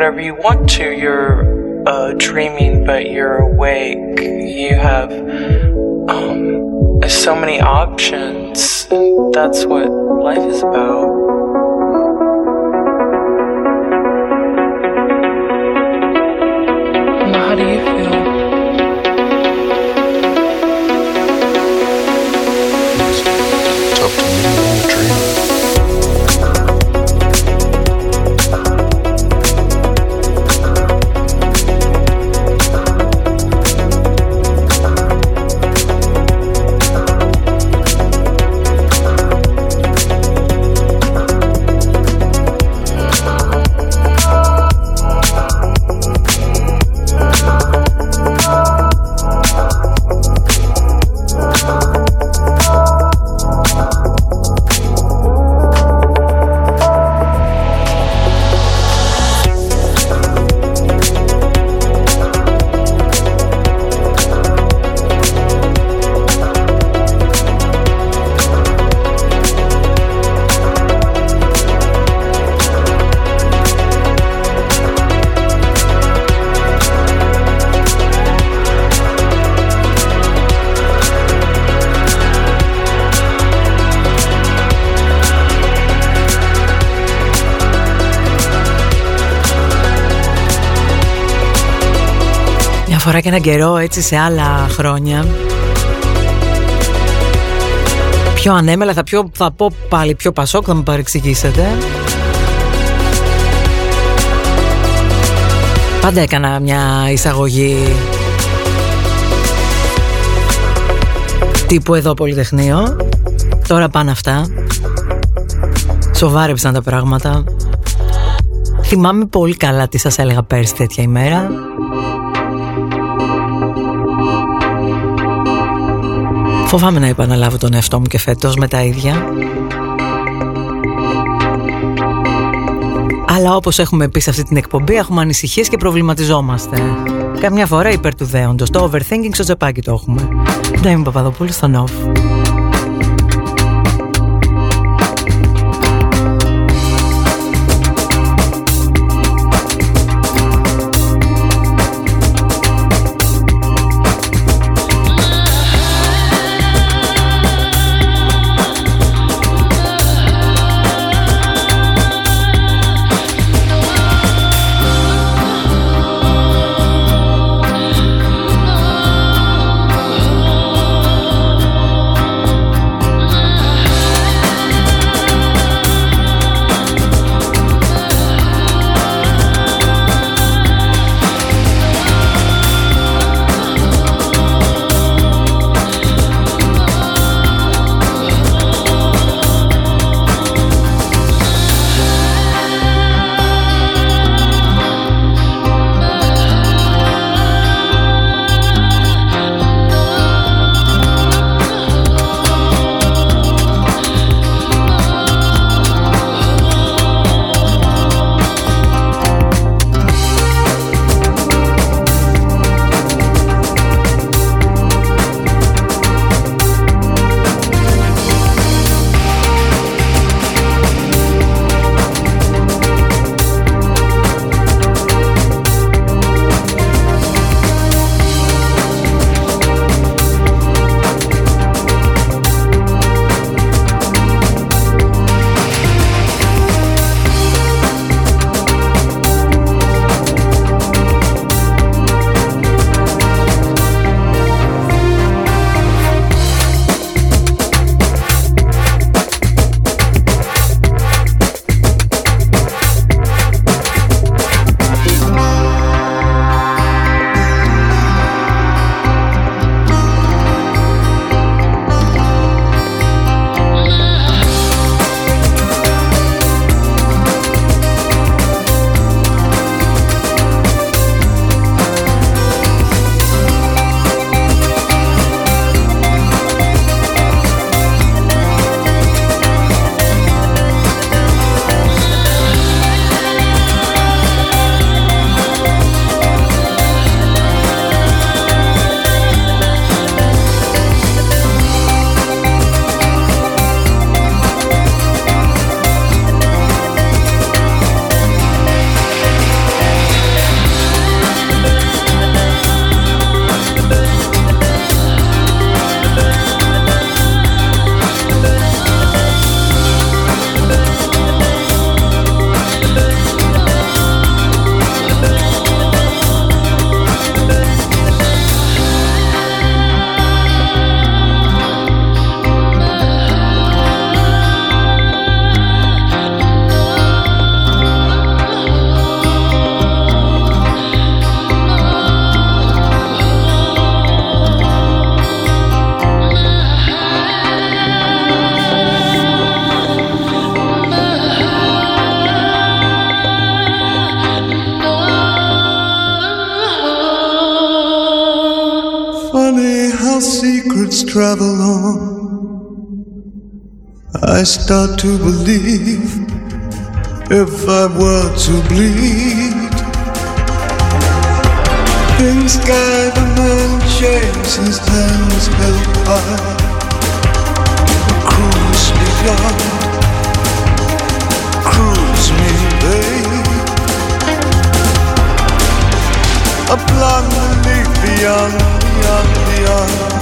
whatever you want to. You're uh, dreaming αφορά και έναν καιρό έτσι σε άλλα χρόνια. Πιο ανέμελα θα, πιο, θα πω πάλι πιο πασόκ θα με παρεξηγήσετε. Πάντα έκανα μια εισαγωγή τύπου εδώ Πολυτεχνείο Τώρα πάνε αυτά. Σοβάρεψαν τα πράγματα. Θυμάμαι πολύ καλά τι σας έλεγα πέρσι τέτοια ημέρα Φοβάμαι να επαναλάβω τον εαυτό μου και φέτος με τα ίδια. Αλλά όπως έχουμε πει σε αυτή την εκπομπή έχουμε ανησυχίες και προβληματιζόμαστε. Καμιά φορά υπέρ του δέοντος. Το overthinking στο τζεπάκι το έχουμε. Δεν είμαι Παπαδοπούλου στον off start to believe if I were to bleed. In sky the man shakes his hands held high cruise me young cruise me babe. A blonde beyond beyond beyond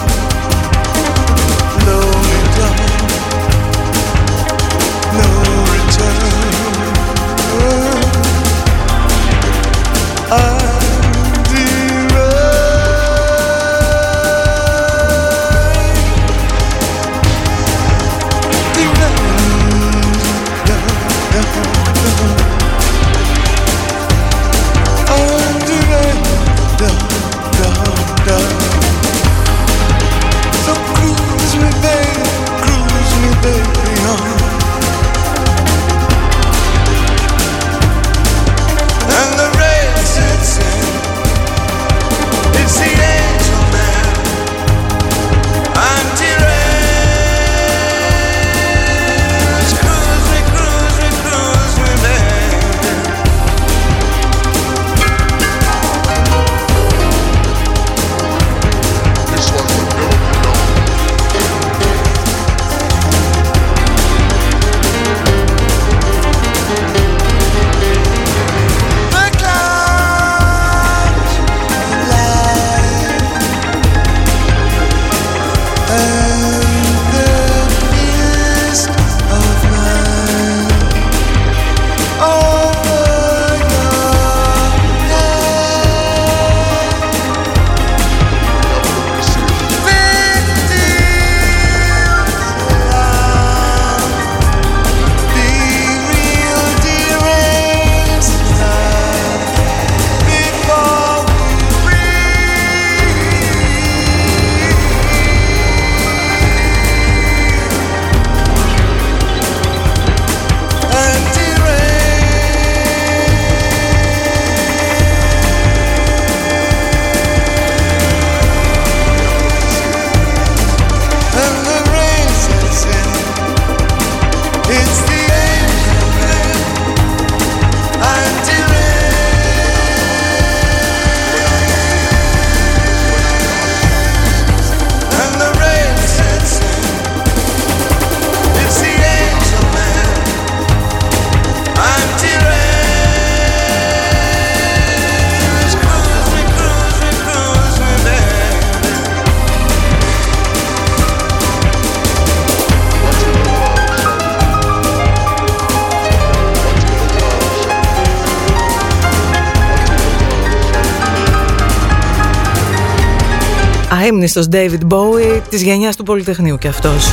αείμνηστος David Bowie της γενιάς του Πολυτεχνείου και αυτός.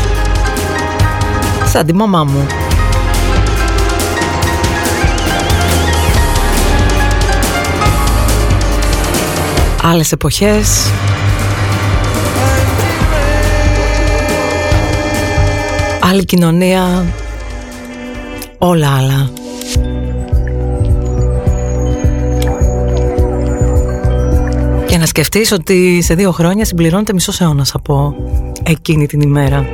Σαν τη μαμά μου. Άλλες εποχές Άλλη κοινωνία Όλα άλλα σκεφτείς ότι σε δύο χρόνια συμπληρώνεται μισός αιώνας από εκείνη την ημέρα;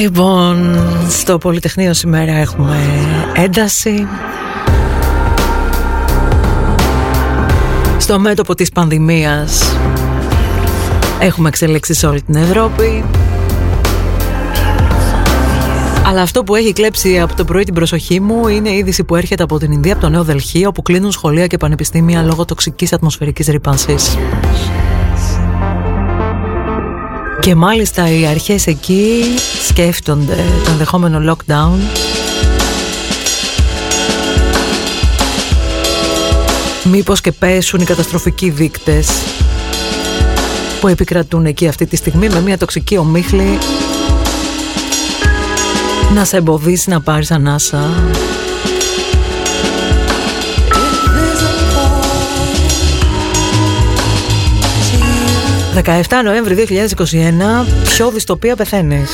Λοιπόν, στο Πολυτεχνείο σήμερα έχουμε ένταση Στο μέτωπο της πανδημίας έχουμε εξελίξεις σε όλη την Ευρώπη αλλά αυτό που έχει κλέψει από το πρωί την προσοχή μου είναι η είδηση που έρχεται από την Ινδία, από το Νέο Δελχή, όπου κλείνουν σχολεία και πανεπιστήμια λόγω τοξικής ατμοσφαιρικής ρήπανσης. Και μάλιστα οι αρχές εκεί σκέφτονται το ενδεχόμενο lockdown. Μήπως και πέσουν οι καταστροφικοί δείκτες που επικρατούν εκεί αυτή τη στιγμή με μια τοξική ομίχλη. Να σε εμποδίσει να πάρεις ανάσα 17 Νοέμβρη 2021 Ποιο δυστοπία πεθαίνεις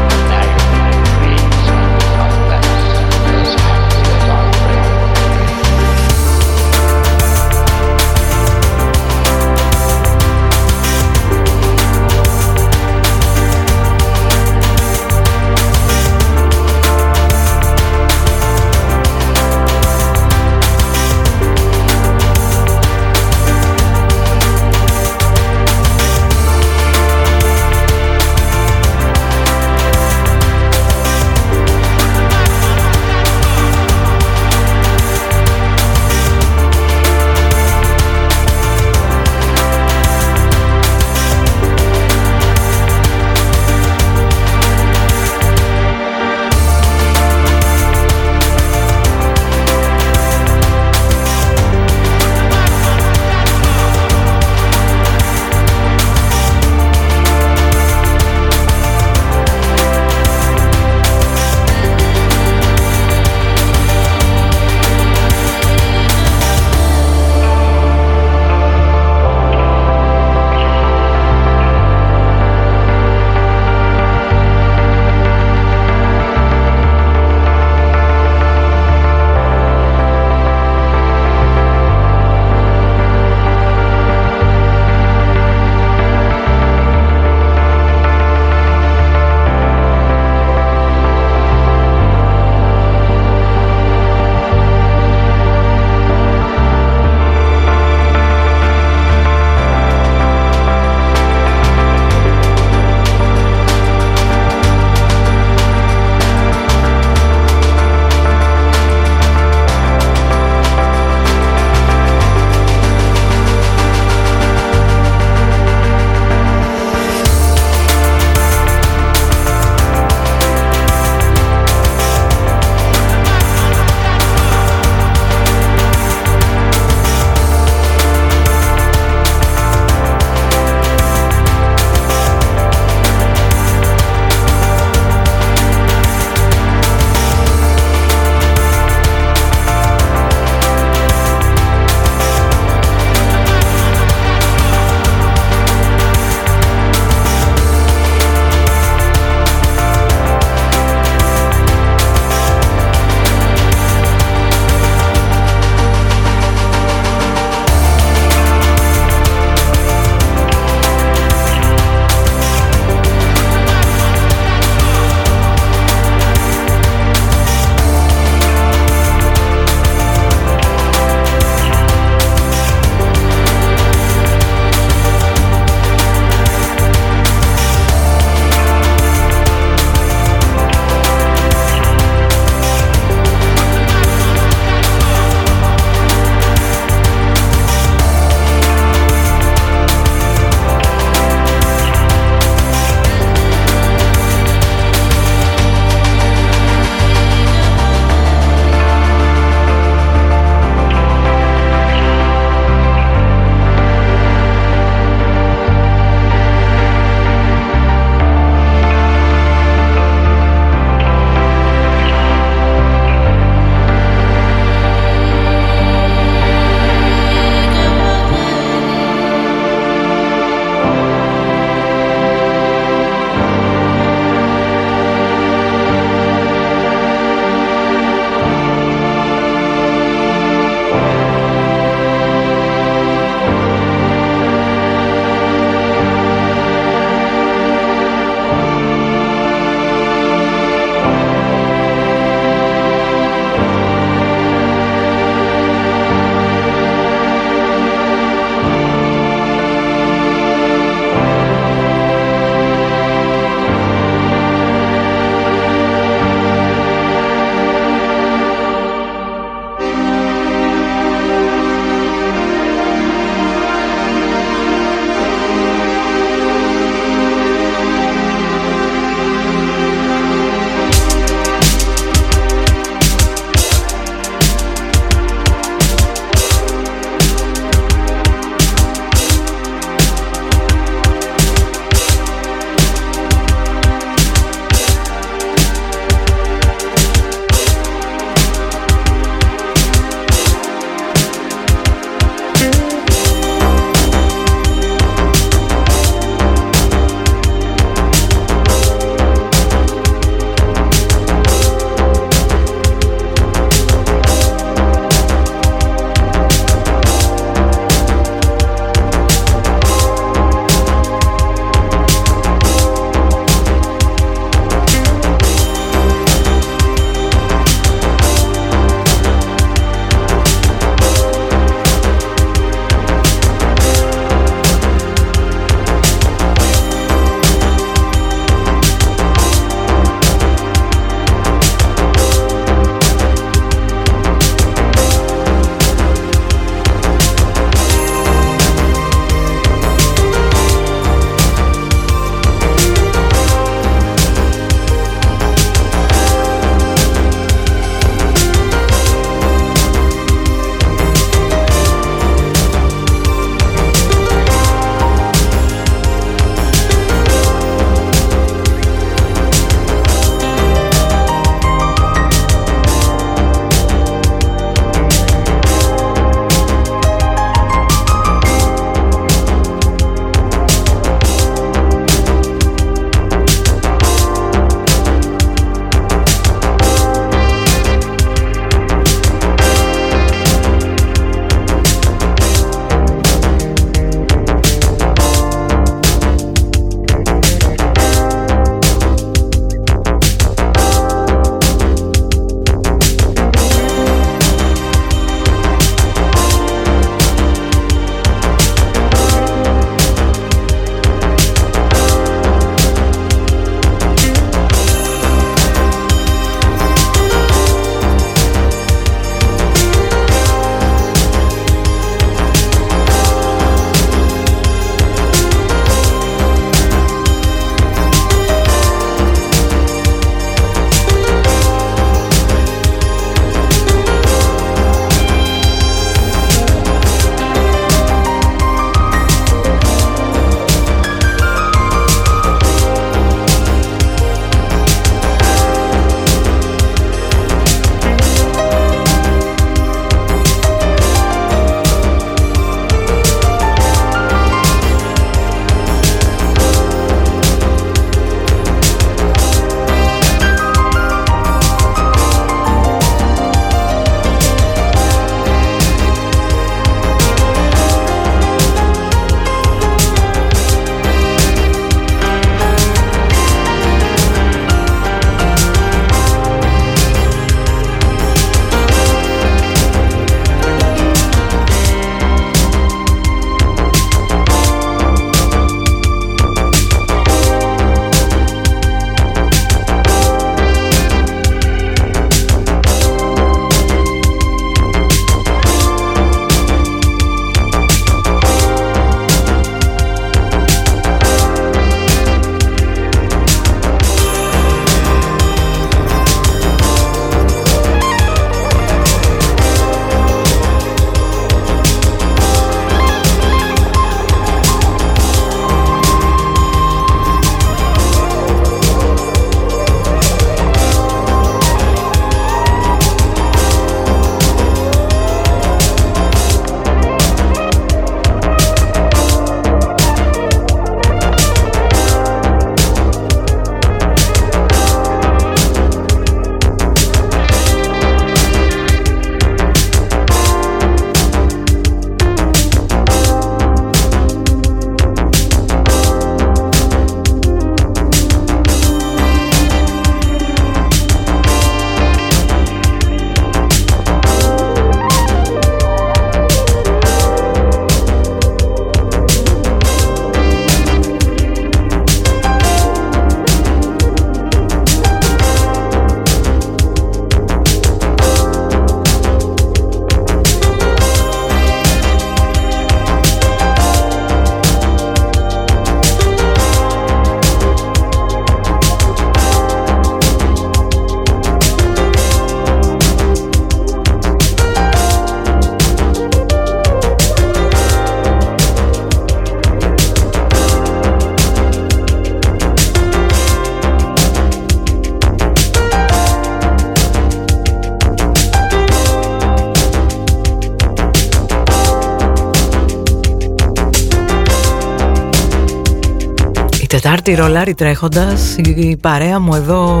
Τετάρτη ρολάρι τρέχοντας. Η παρέα μου εδώ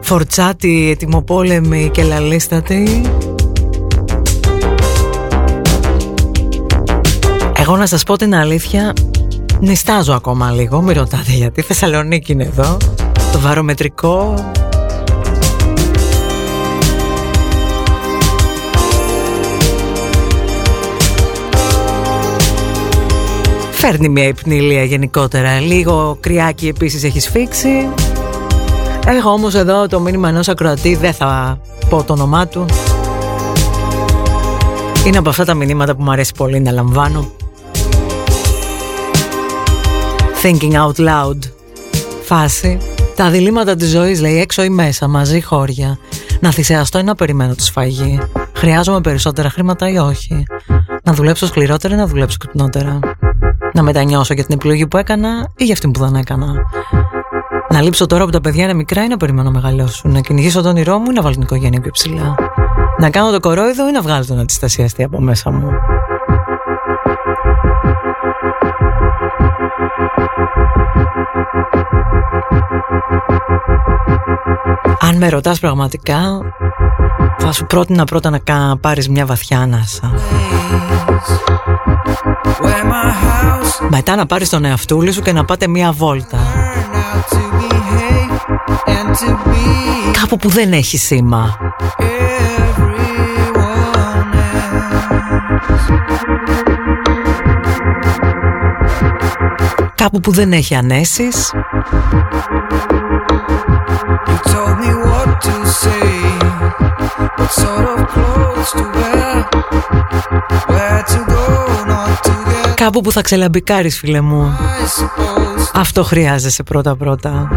Φορτσάτη, ετοιμοπόλεμη και λαλίστατη. Εγώ να σας πω την αλήθεια Νιστάζω ακόμα λίγο Μην ρωτάτε γιατί Θεσσαλονίκη είναι εδώ. Το βαρομετρικό Φέρνει μια υπνηλία γενικότερα. Λίγο κρυάκι επίσης έχεις σφίξει. Έχω όμως εδώ το μήνυμα ενός ακροατή, δεν θα πω το όνομά του. Είναι από αυτά τα μηνύματα που μου αρέσει πολύ να λαμβάνω. Thinking out loud. Φάση. Τα διλήμματα της ζωής λέει έξω ή μέσα, μαζί χώρια. Να θυσιαστώ ή να περιμένω τη σφαγή. Χρειάζομαι περισσότερα χρήματα ή όχι. Να δουλέψω σκληρότερα ή να δουλέψω κουτνότερα να μετανιώσω για την επιλογή που έκανα ή για αυτή που δεν έκανα. Να λείψω τώρα που τα παιδιά είναι μικρά ή να περιμένω να μεγαλώσουν. Να κυνηγήσω τον όνειρό μου ή να βάλω την οικογένεια πιο ψηλά. Να κάνω το κορόιδο ή να βγάλω τον αντιστασιαστή από μέσα μου. Αν με ρωτάς πραγματικά θα σου πρότεινα πρώτα να πάρεις μια βαθιά ανάσα μετά να πάρεις τον εαυτούλη σου και να πάτε μία βόλτα. Κάπου που δεν έχει σήμα. Κάπου που δεν έχει ανέσεις Κάπου που θα ξελαμπικάρεις φίλε μου. Αυτό χρειάζεσαι πρώτα πρώτα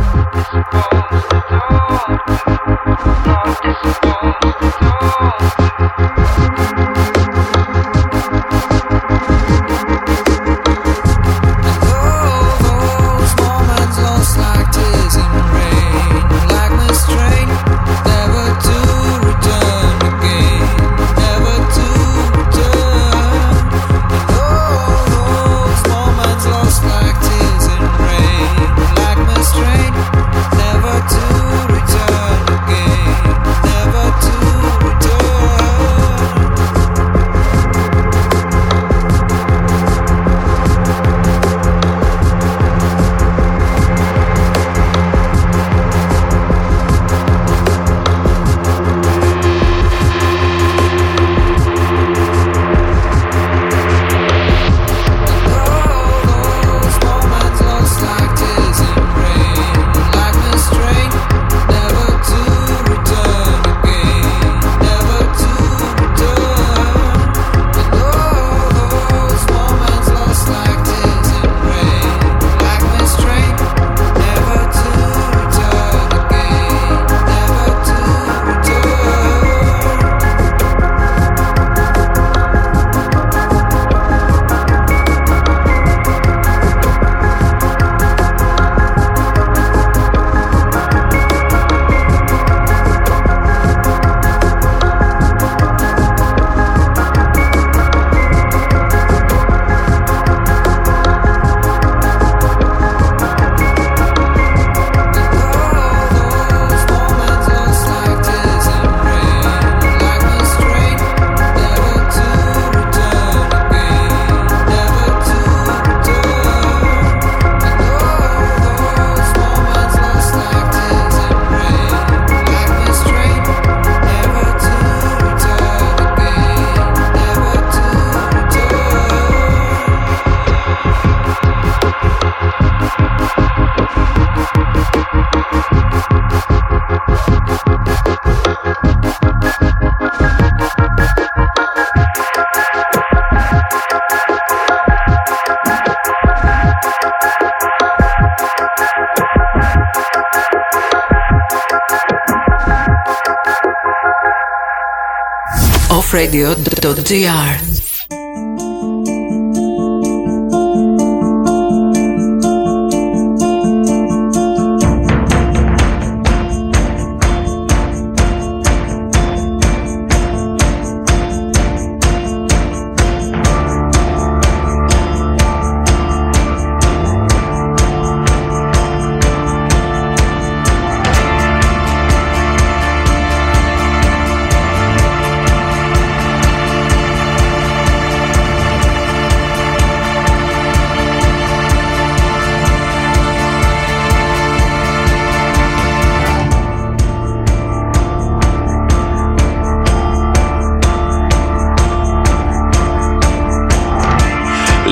The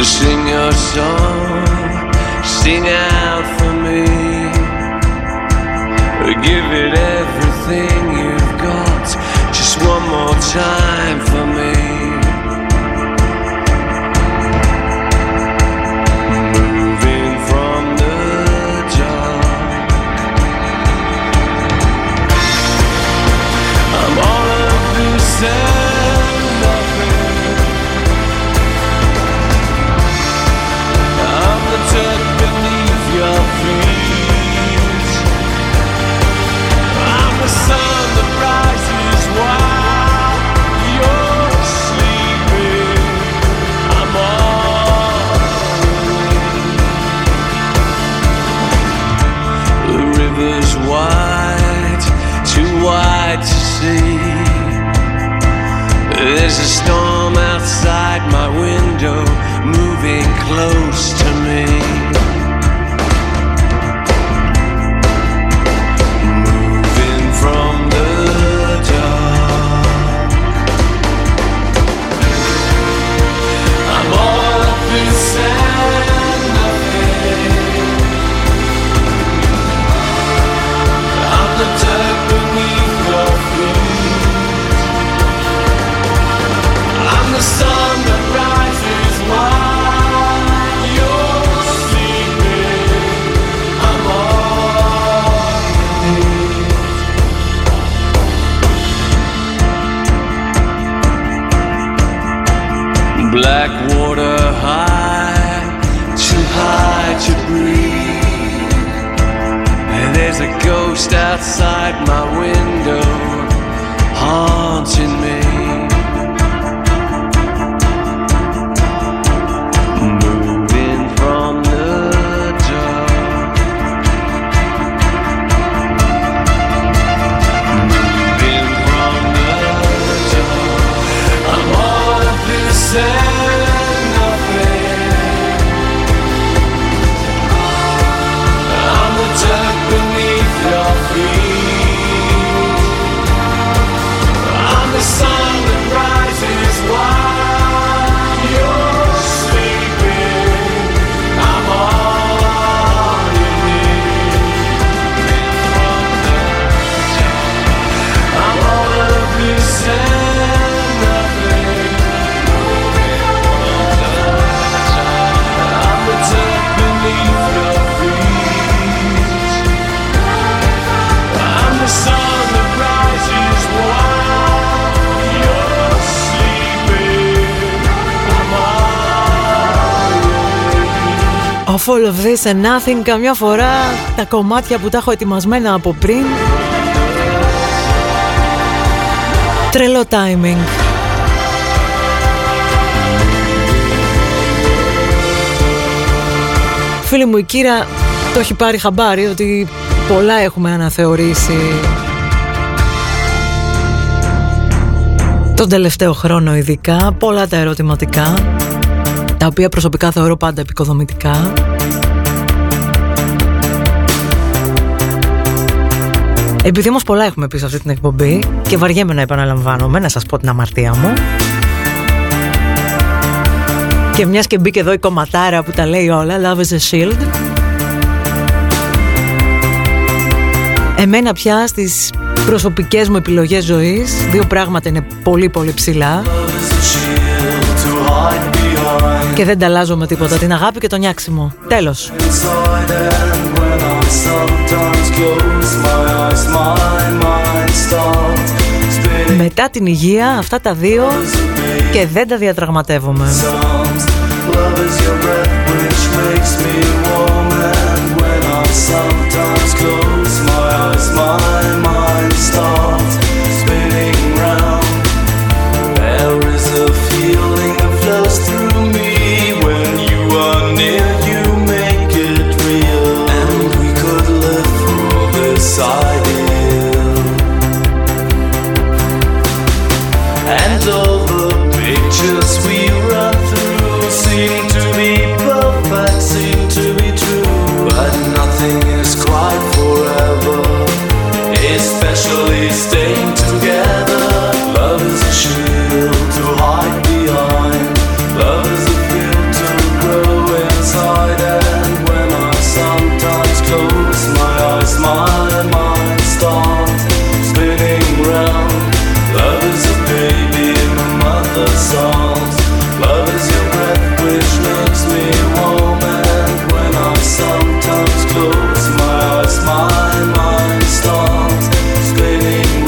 Sing your song, sing out for me. Give it everything you've got, just one more time close Black water high, too high to breathe. And there's a ghost outside my window, haunting me. Of all of this and nothing Καμιά φορά τα κομμάτια που τα έχω ετοιμασμένα από πριν Τρελό timing Φίλη μου η Κύρα το έχει πάρει χαμπάρι ότι πολλά έχουμε αναθεωρήσει τον τελευταίο χρόνο ειδικά, πολλά τα ερωτηματικά τα οποία προσωπικά θεωρώ πάντα επικοδομητικά. Επειδή όμως πολλά έχουμε πει σε αυτή την εκπομπή και βαριέμαι να επαναλαμβάνομαι, να σας πω την αμαρτία μου και μιας και μπήκε εδώ η κομματάρα που τα λέει όλα, Love is a shield Εμένα πια στις προσωπικές μου επιλογές ζωής δύο πράγματα είναι πολύ πολύ ψηλά και δεν τα αλλάζω με τίποτα. Την αγάπη και το νιάξιμο. Τέλος. Μετά την υγεία, αυτά τα δύο και δεν τα διατραγματεύομαι. Sometimes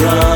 love.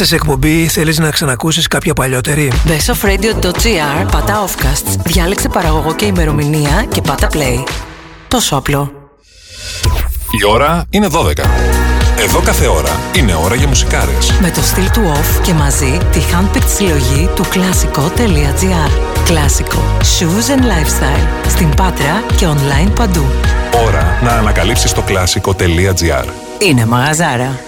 Έχασε εκπομπή, θέλεις να ξανακούσεις κάποια παλιότερη; Μπε radio.gr, πατά offcasts, διάλεξε παραγωγό και ημερομηνία και πάτα play. Τόσο απλό. Η ώρα είναι 12. Εδώ κάθε ώρα είναι ώρα για μουσικάρες. Με το στυλ του off και μαζί τη handpicked συλλογή του κλασικό.gr. Κλασικό. Shoes and lifestyle. Στην Πάτρα και online παντού. Ώρα να ανακαλύψεις το κλασικό.gr. Είναι μαγαζάρα.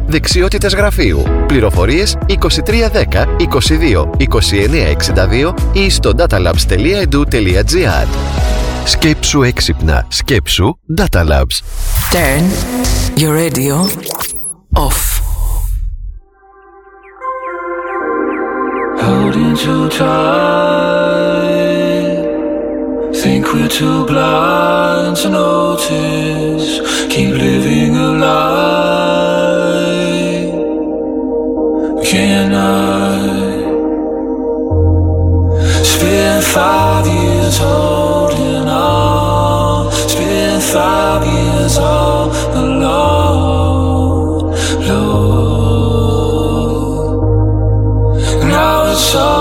δεξιότητες γραφείου. Πληροφορίες 2310 22 2962 ή στο datalabs.edu.gr Σκέψου έξυπνα. Σκέψου Data Labs. Turn your radio off. Holding too tight. Think we're too blind to notice. Keep living a lie. Five years holding on? Spend five years all alone. Lord. Now it's all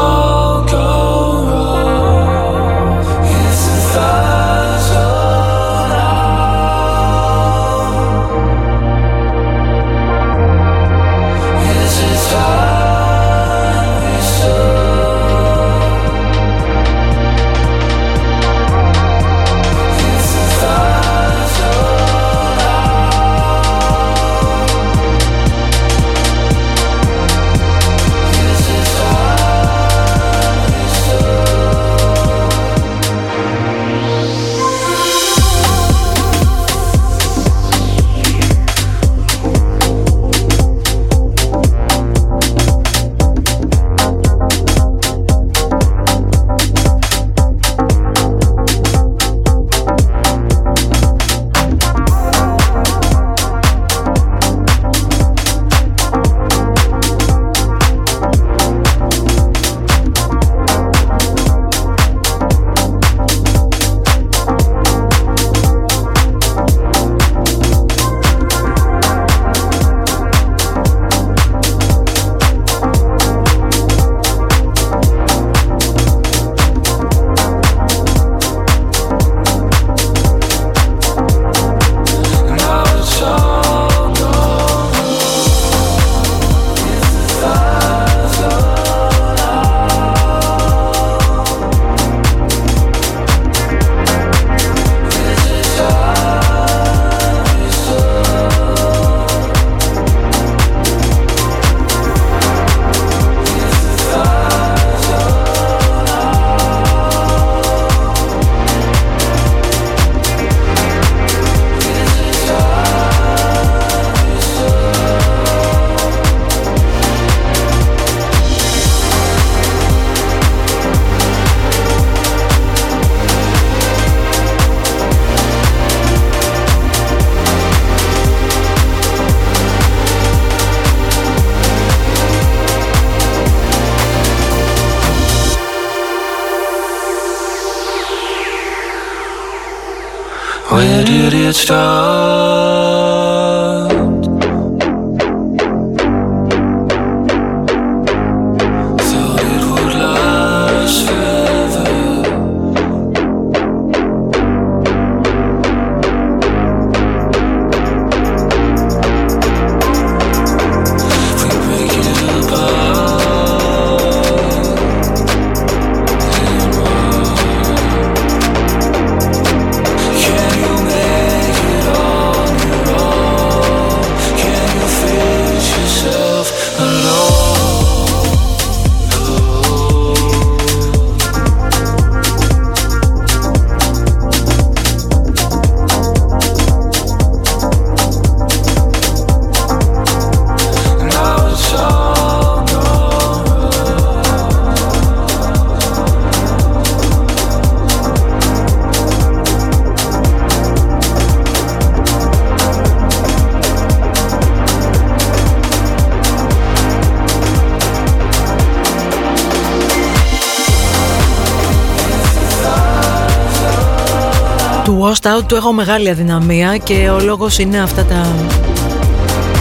Του Washed Out του έχω μεγάλη αδυναμία και ο λόγος είναι αυτά τα...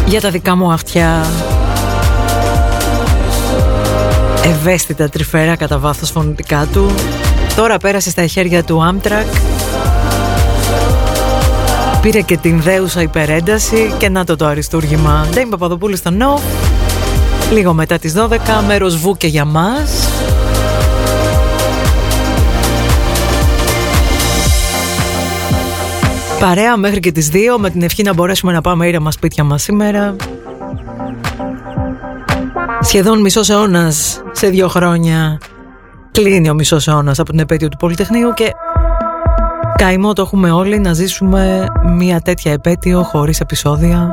για τα δικά μου αυτιά ευαίσθητα τρυφερά κατά βάθος φωνητικά του. Τώρα πέρασε στα χέρια του Amtrak. Πήρε και την δέουσα υπερένταση και να το το αριστούργημα. Ντέιμ Παπαδοπούλου στο No. Λίγο μετά τις 12 μέρος βου και για μας Παρέα μέχρι και τις 2 με την ευχή να μπορέσουμε να πάμε ήρεμα σπίτια μας σήμερα. Σχεδόν μισός αιώνας σε δύο χρόνια κλείνει ο μισός αιώνας από την επέτειο του Πολυτεχνείου και καημό το έχουμε όλοι να ζήσουμε μια τέτοια επέτειο χωρίς επεισόδια.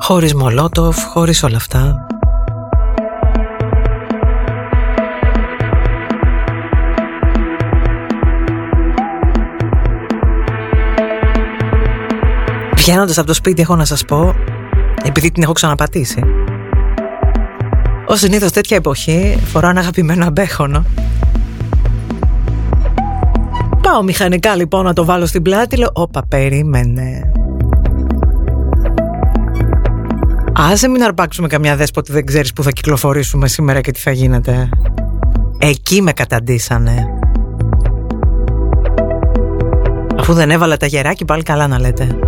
Χωρίς Μολότοφ, χωρίς όλα αυτά Βγαίνοντας από το σπίτι, έχω να σας πω, επειδή την έχω ξαναπατήσει. Ω συνήθως τέτοια εποχή, φοράω ένα αγαπημένο αμπέχονο. Πάω μηχανικά λοιπόν να το βάλω στην πλάτη, λέω, όπα, περίμενε. Άσε μην αρπάξουμε καμιά δέσποτη δεν ξέρεις που θα κυκλοφορήσουμε σήμερα και τι θα γίνεται. Εκεί με καταντήσανε. Αφού δεν έβαλα τα γεράκι πάλι καλά να λέτε.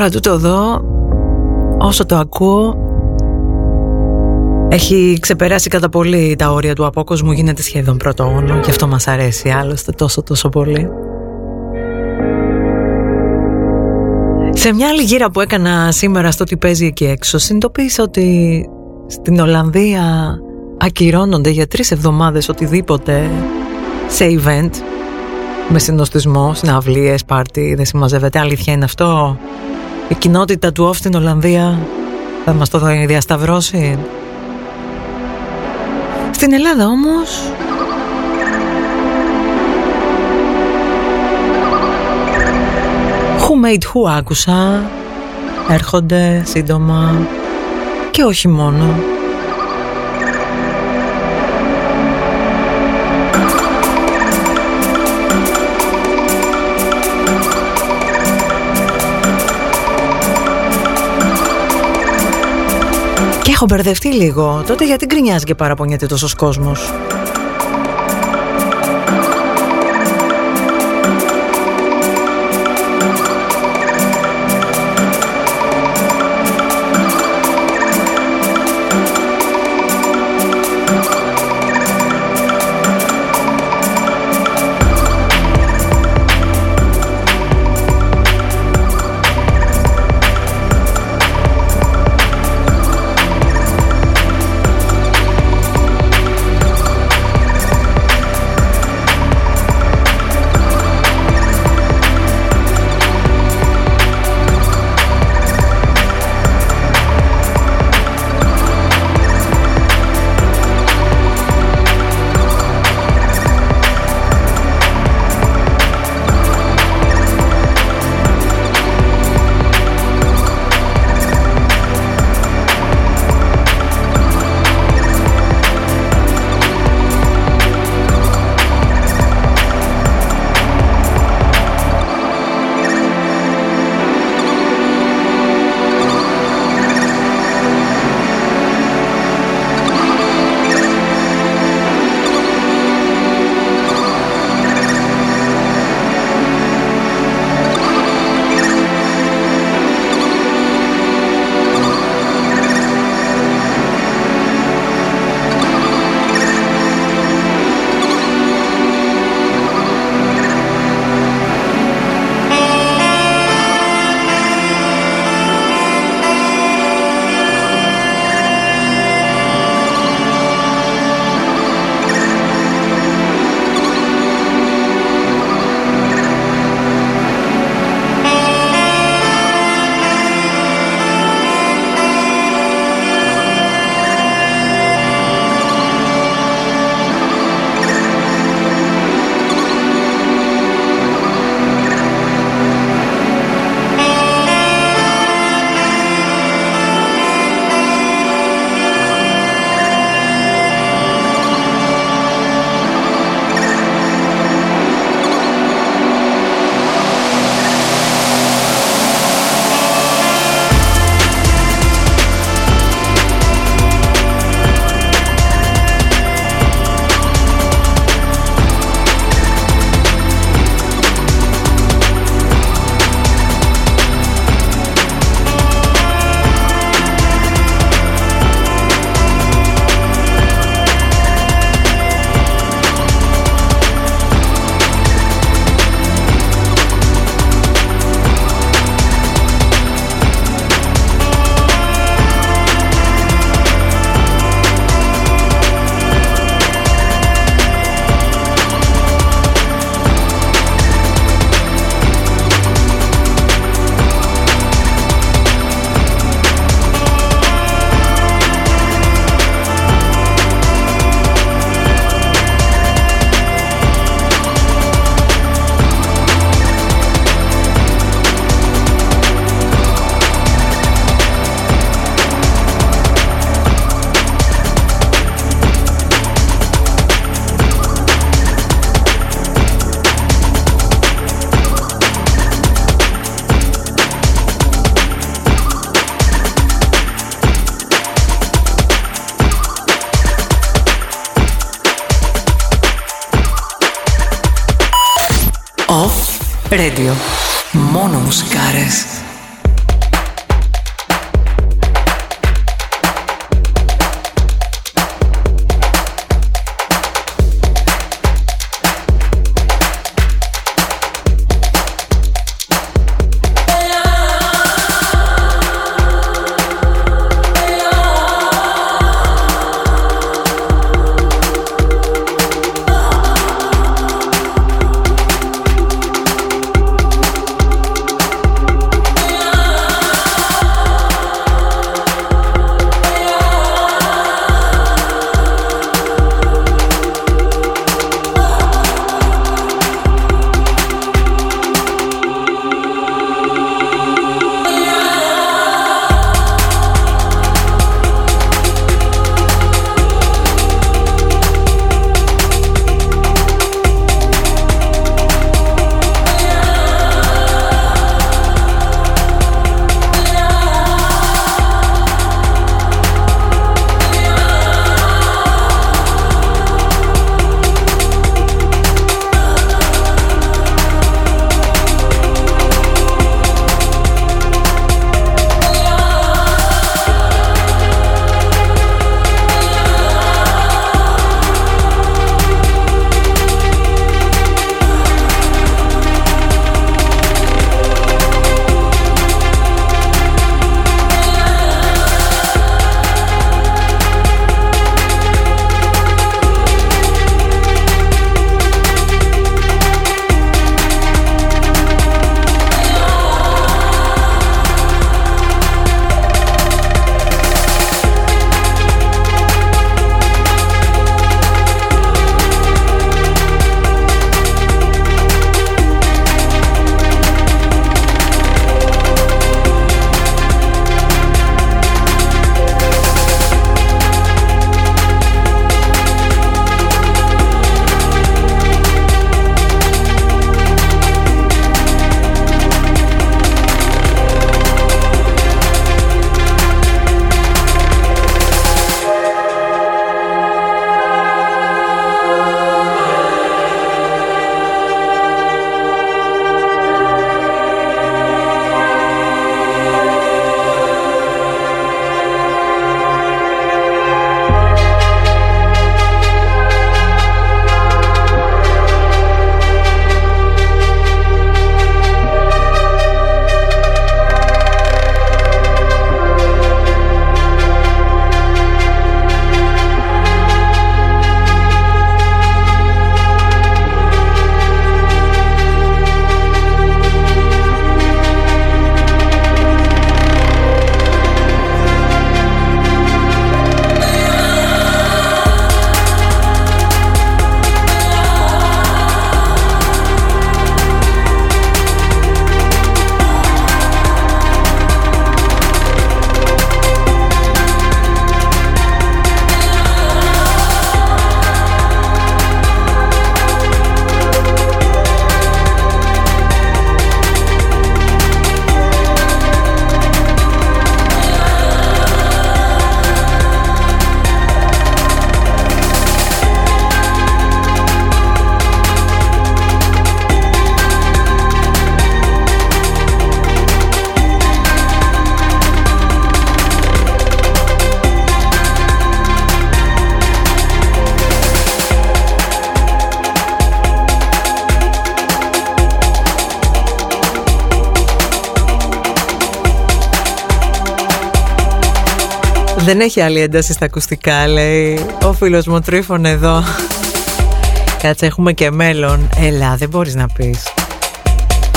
Τώρα τούτο εδώ, όσο το ακούω, έχει ξεπεράσει κατά πολύ τα όρια του απόκοσμου, γίνεται σχεδόν πρωτόγονο και αυτό μας αρέσει άλλωστε τόσο τόσο πολύ. Σε μια άλλη γύρα που έκανα σήμερα στο τι παίζει εκεί έξω, συνειδητοποίησα ότι στην Ολλανδία ακυρώνονται για τρεις εβδομάδες οτιδήποτε σε event με συνοστισμό, συναυλίες, πάρτι, δεν συμμαζεύεται. Αλήθεια είναι αυτό; Η κοινότητα του off στην Ολλανδία θα μας το διασταυρώσει. Στην Ελλάδα όμως Who made who άκουσα Έρχονται σύντομα Και όχι μόνο Έχω μπερδευτεί λίγο. Τότε γιατί γκρινιάζει και παραπονιέται τόσος κόσμος; Radio. Μόνο Δεν έχει άλλη ένταση στα ακουστικά, λέει ο φίλος μου Τρίφων εδώ. Κάτσε, έχουμε και μέλλον. Έλα, δεν μπορείς να πεις.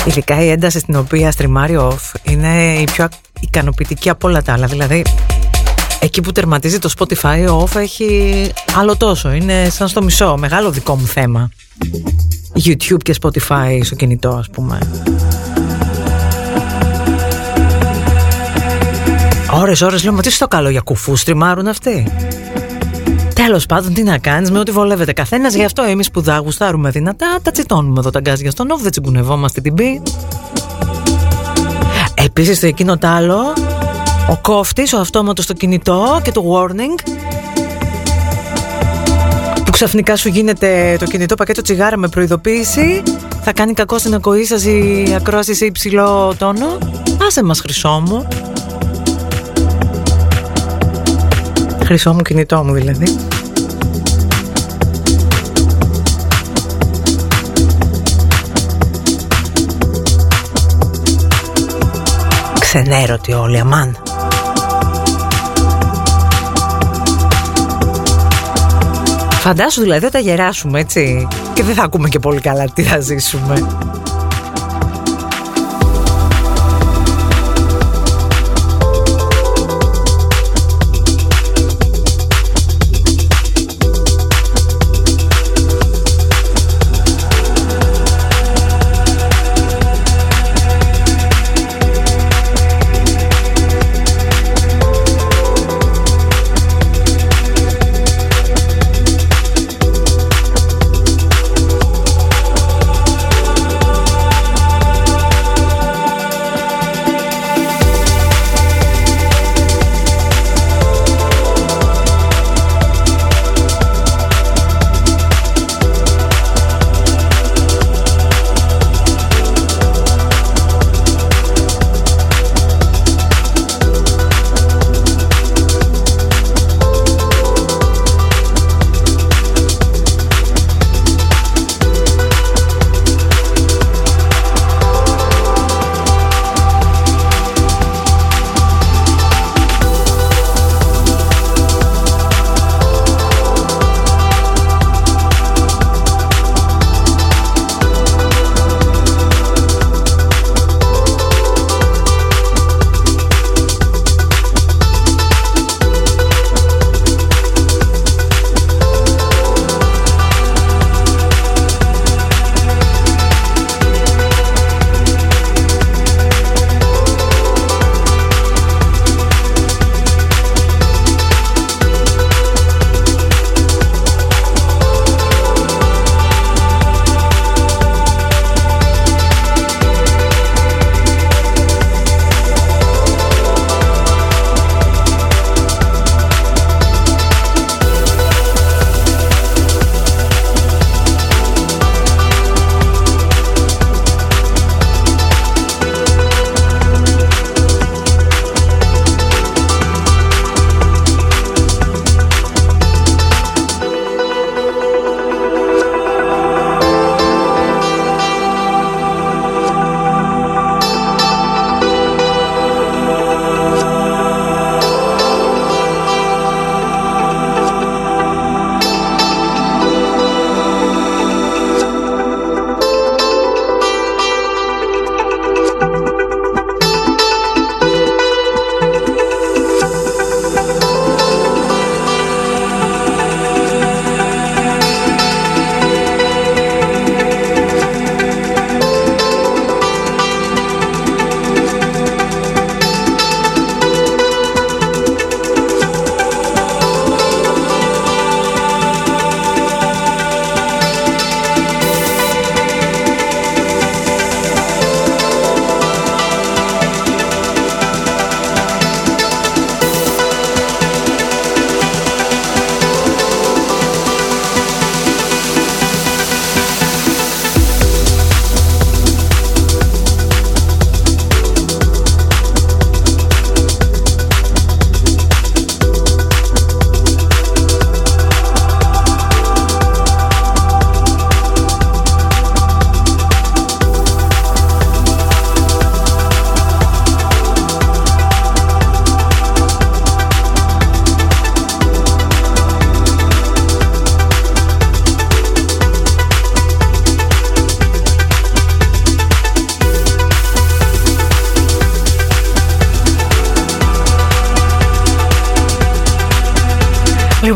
Ειδικά η ένταση στην οποία στριμάρει off είναι η πιο ικανοποιητική από όλα τα άλλα. Δηλαδή, εκεί που τερματίζει το Spotify, ο off έχει άλλο τόσο. Είναι σαν στο μισό. Μεγάλο δικό μου θέμα. YouTube και Spotify στο κινητό, ας πούμε. Ώρες ώρες λέω, μα τι στο καλό για κουφού στριμάρουν αυτοί; Τέλος πάντων, τι να κάνεις με ό,τι βολεύεται καθένας. Γι' αυτό εμείς που δά γουστάρουμε δυνατά, τα τσιτώνουμε εδώ τα γκάζια στον όφ, δεν τσιγκουνευόμαστε την πι. Επίσης, το εκείνο τ' άλλο, ο κόφτης, ο αυτόματος στο κινητό και το warning. Που ξαφνικά σου γίνεται το κινητό πακέτο τσιγάρα με προειδοποίηση θα κάνει κακό στην ακοή σας η ακρόαση σε υψηλό τόνο άσε μας χρυσό μου χρυσό μου κινητό μου δηλαδή Ξενέρωτοι όλοι αμάν Φαντάσου δηλαδή όταν γεράσουμε έτσι και δεν θα ακούμε και πολύ καλά τι θα ζήσουμε.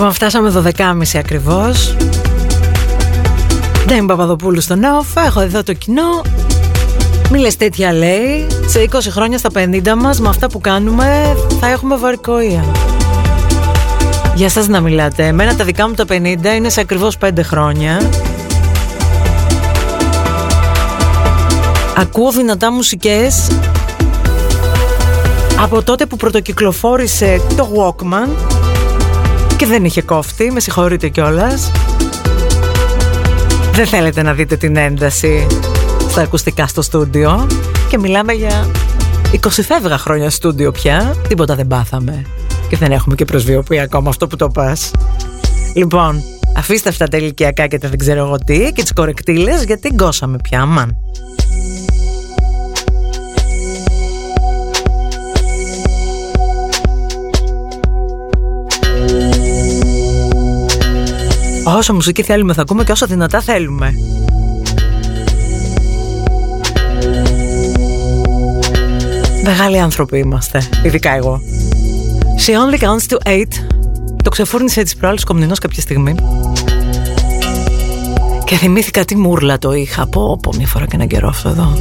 Λοιπόν, φτάσαμε 12.30 ακριβώς. Δεν είμαι Παπαδοπούλου στον off, έχω εδώ το κοινό. Μη λες τέτοια λέει, σε 20 χρόνια στα 50 μας, με αυτά που κάνουμε, θα έχουμε βαρικοία. Για σας να μιλάτε, εμένα τα δικά μου τα 50 είναι σε ακριβώς 5 χρόνια. Ακούω δυνατά μουσικές από τότε που πρωτοκυκλοφόρησε το Walkman και δεν είχε κόφτη, με συγχωρείτε κιόλας. Δεν θέλετε να δείτε την ένταση στα ακουστικά στο στούντιο και μιλάμε για 20 φεύγα χρόνια στούντιο πια, τίποτα δεν πάθαμε και δεν έχουμε και προσβιοποιεί ακόμα αυτό που το πας. Λοιπόν, αφήστε αυτά τα ηλικιακά και τα δεν ξέρω εγώ τι και τις κορεκτήλες γιατί γκώσαμε πια, αμάν. Όσο μουσική θέλουμε θα ακούμε και όσο δυνατά θέλουμε. Μεγάλοι άνθρωποι είμαστε, ειδικά εγώ. She only counts to eight. Το ξεφούρνησε της προάλλης κομνηνός κάποια στιγμή. Και θυμήθηκα τι μούρλα το είχα. από πω μια φορά και έναν καιρό αυτό εδώ.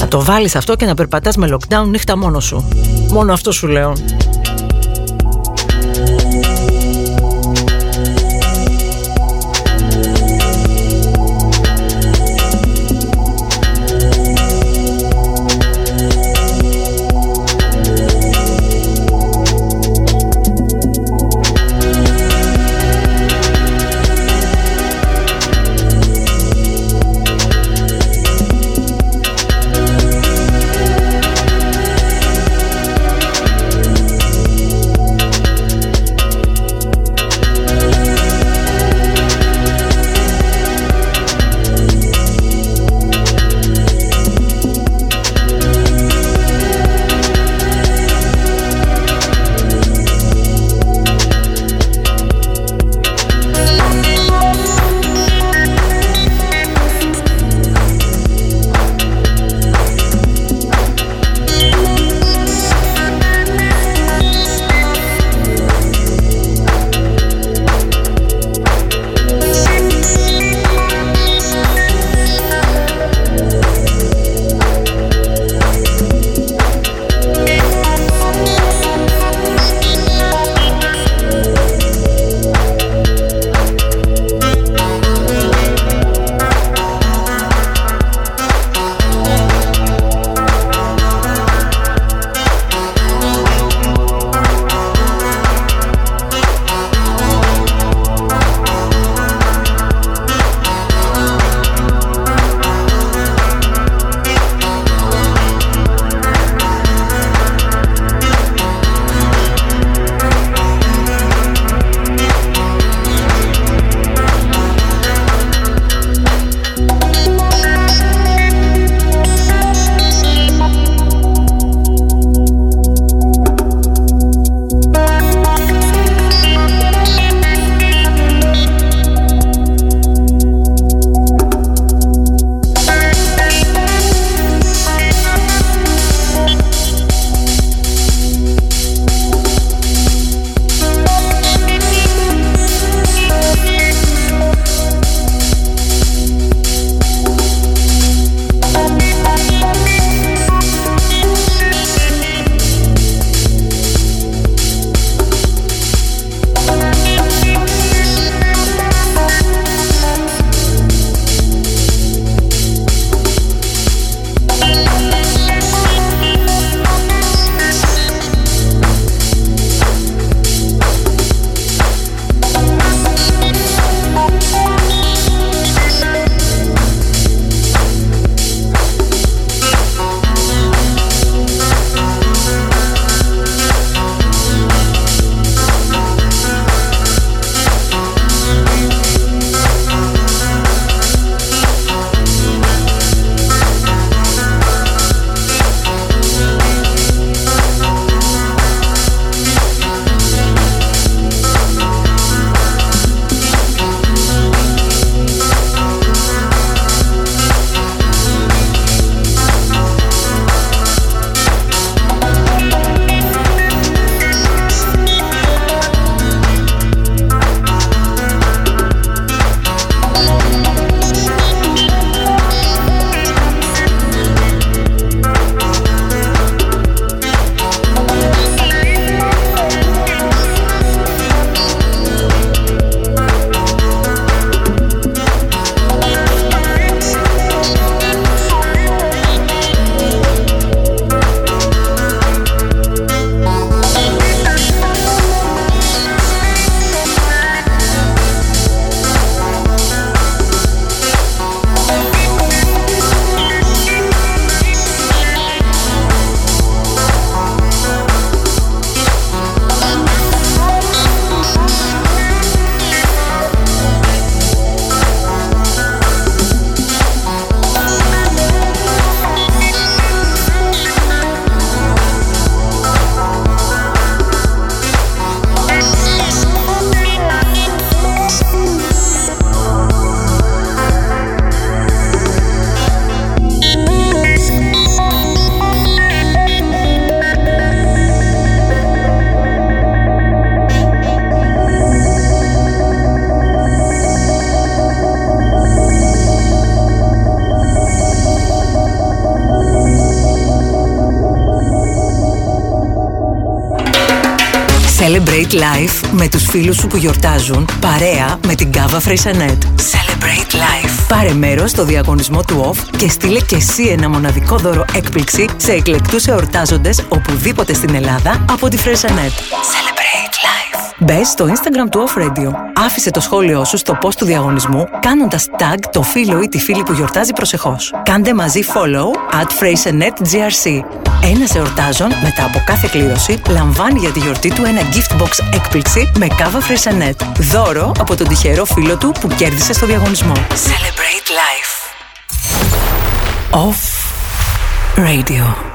Να το βάλεις αυτό και να περπατάς με lockdown νύχτα μόνος σου. Μόνο αυτό σου λέω. Celebrate life με τους φίλους σου που γιορτάζουν παρέα με την Κάβα Freixenet. Celebrate life. Πάρε μέρος στο διαγωνισμό του OFF και στείλε και εσύ ένα μοναδικό δώρο έκπληξη σε εκλεκτούς εορτάζοντες οπουδήποτε στην Ελλάδα από τη Freixenet. Celebrate life. Μπες στο Instagram του Off Radio. Άφησε το σχόλιο σου στο post του διαγωνισμού κάνοντας tag το φίλο ή τη φίλη που γιορτάζει προσεχώς. Κάντε μαζί follow at GRC. Ένας εορτάζων μετά από κάθε κλήρωση λαμβάνει για τη γιορτή του ένα gift box έκπληξη με κάβα Φρέισανέτ. Δώρο από τον τυχερό φίλο του που κέρδισε στο διαγωνισμό. Celebrate life. Off Radio.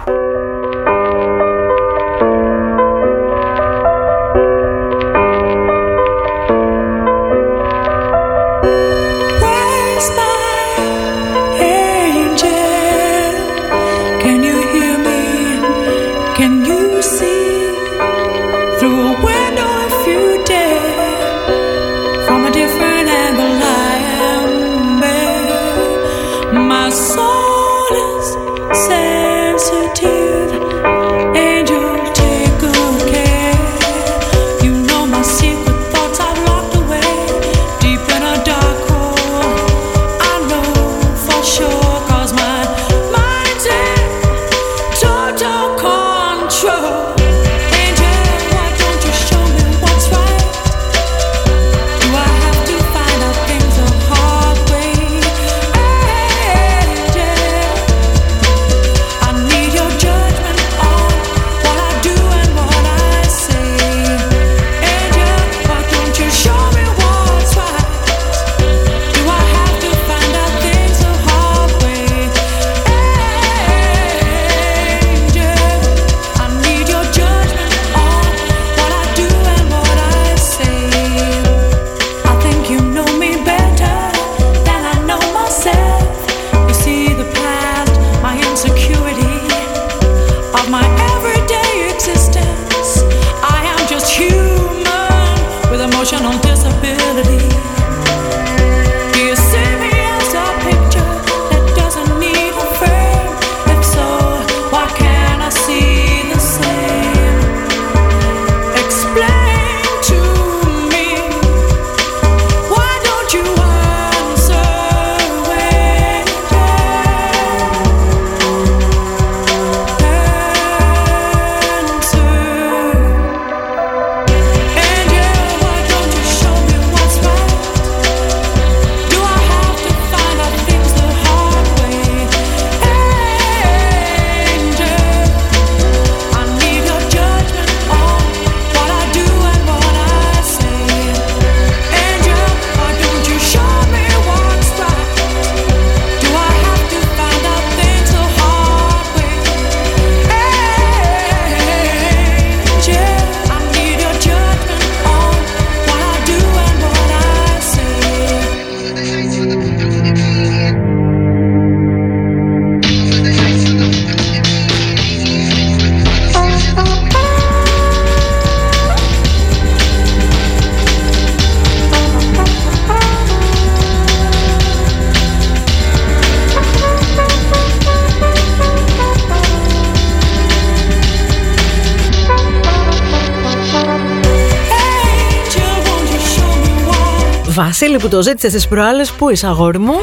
Που το ζήτησε στις προάλλες Πού είσαι αγόρι μου;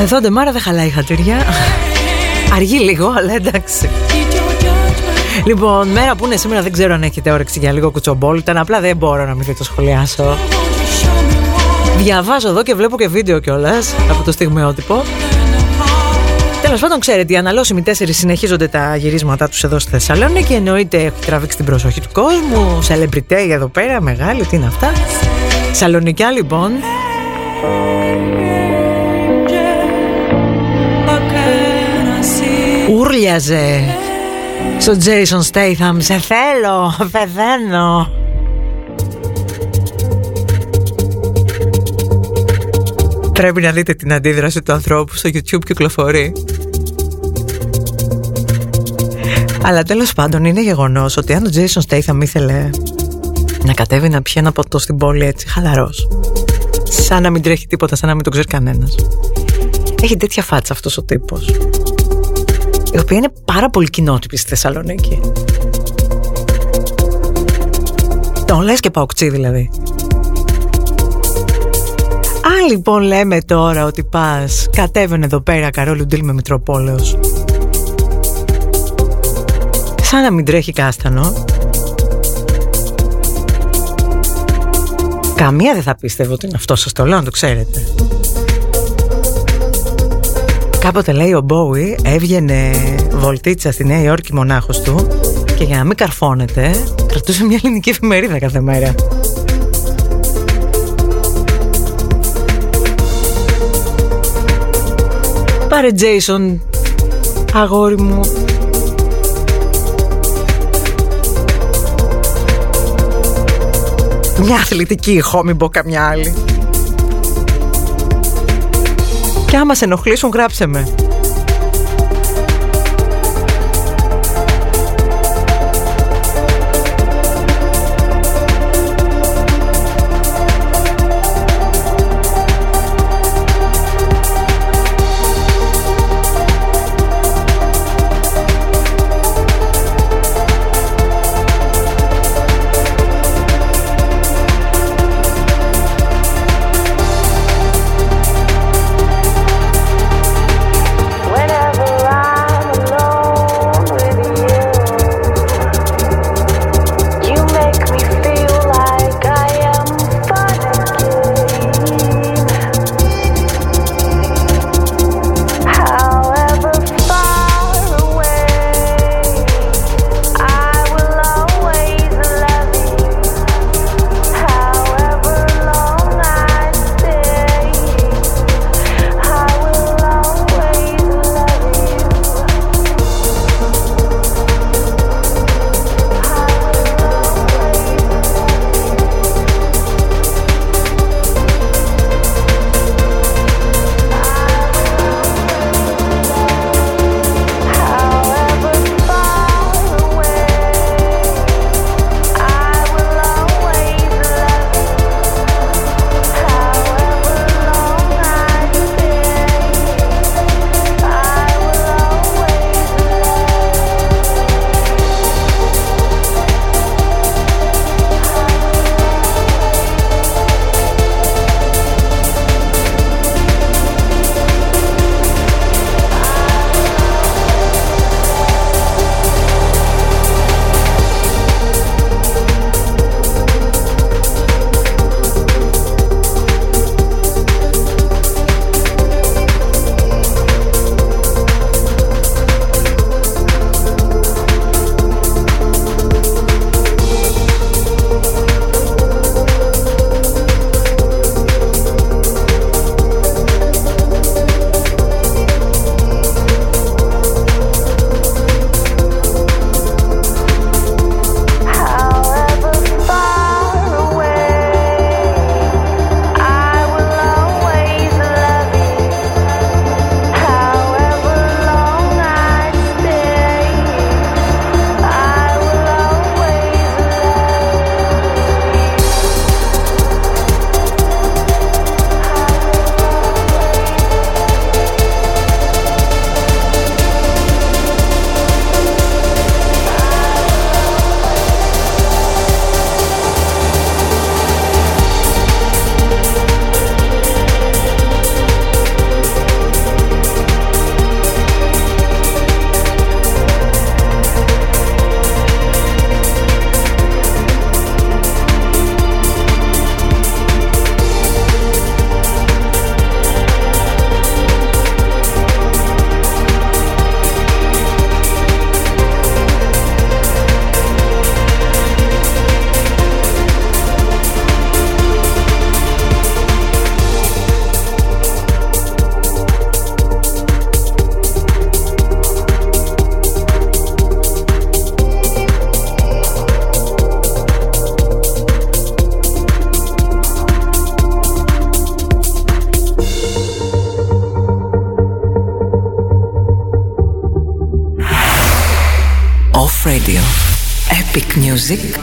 Εδώ ντεμάρα δεν χαλάει χατήρια. Αργεί λίγο αλλά εντάξει. Λοιπόν, μέρα που είναι σήμερα δεν ξέρω αν έχετε όρεξη για λίγο κουτσομπόλ απλά δεν μπορώ να μην το σχολιάσω. Διαβάζω εδώ και βλέπω και βίντεο κιόλας από το στιγμιότυπο. Τέλος πάντων, ξέρετε, οι αναλώσιμοι τέσσερις συνεχίζονται τα γυρίσματά τους εδώ στη Θεσσαλονίκη. Και εννοείται έχει τραβήξει την προσοχή του κόσμου. Σελεμπριτέι εδώ πέρα, μεγάλη, τι είναι αυτά. Σαλονικιά λοιπόν. Ούρλιαζε στο Jason Statham. Σε θέλω, πεθαίνω. Πρέπει να δείτε την αντίδραση του ανθρώπου στο YouTube κυκλοφορεί. Αλλά τέλος πάντων είναι γεγονός ότι αν ο Jason Statham ήθελε να κατέβει να πιει ένα ποτό στην πόλη έτσι χαλαρός. Σαν να μην τρέχει τίποτα, σαν να μην το ξέρει κανένας. Έχει τέτοια φάτσα αυτός ο τύπος. Η οποία είναι πάρα πολύ κοινότυπη στη Θεσσαλονίκη. Τον λες και παοκτσί δηλαδή. Αν λοιπόν λέμε τώρα ότι πας κατέβαινε εδώ πέρα Καρόλου Ντίλ με Μητροπόλεως. Σαν να μην τρέχει κάστανο Καμία δεν θα πίστευε ότι είναι αυτό σας το λέω να το ξέρετε Κάποτε λέει ο Μπόουι έβγαινε βολτίτσα στη Νέα Υόρκη μονάχος του και για να μην καρφώνεται κρατούσε μια ελληνική εφημερίδα κάθε μέρα. Πάρε Τζέισον, αγόρι μου. Μια αθλητική ηχό, μην πω καμιά άλλη. Και άμα σε ενοχλήσουν γράψε με.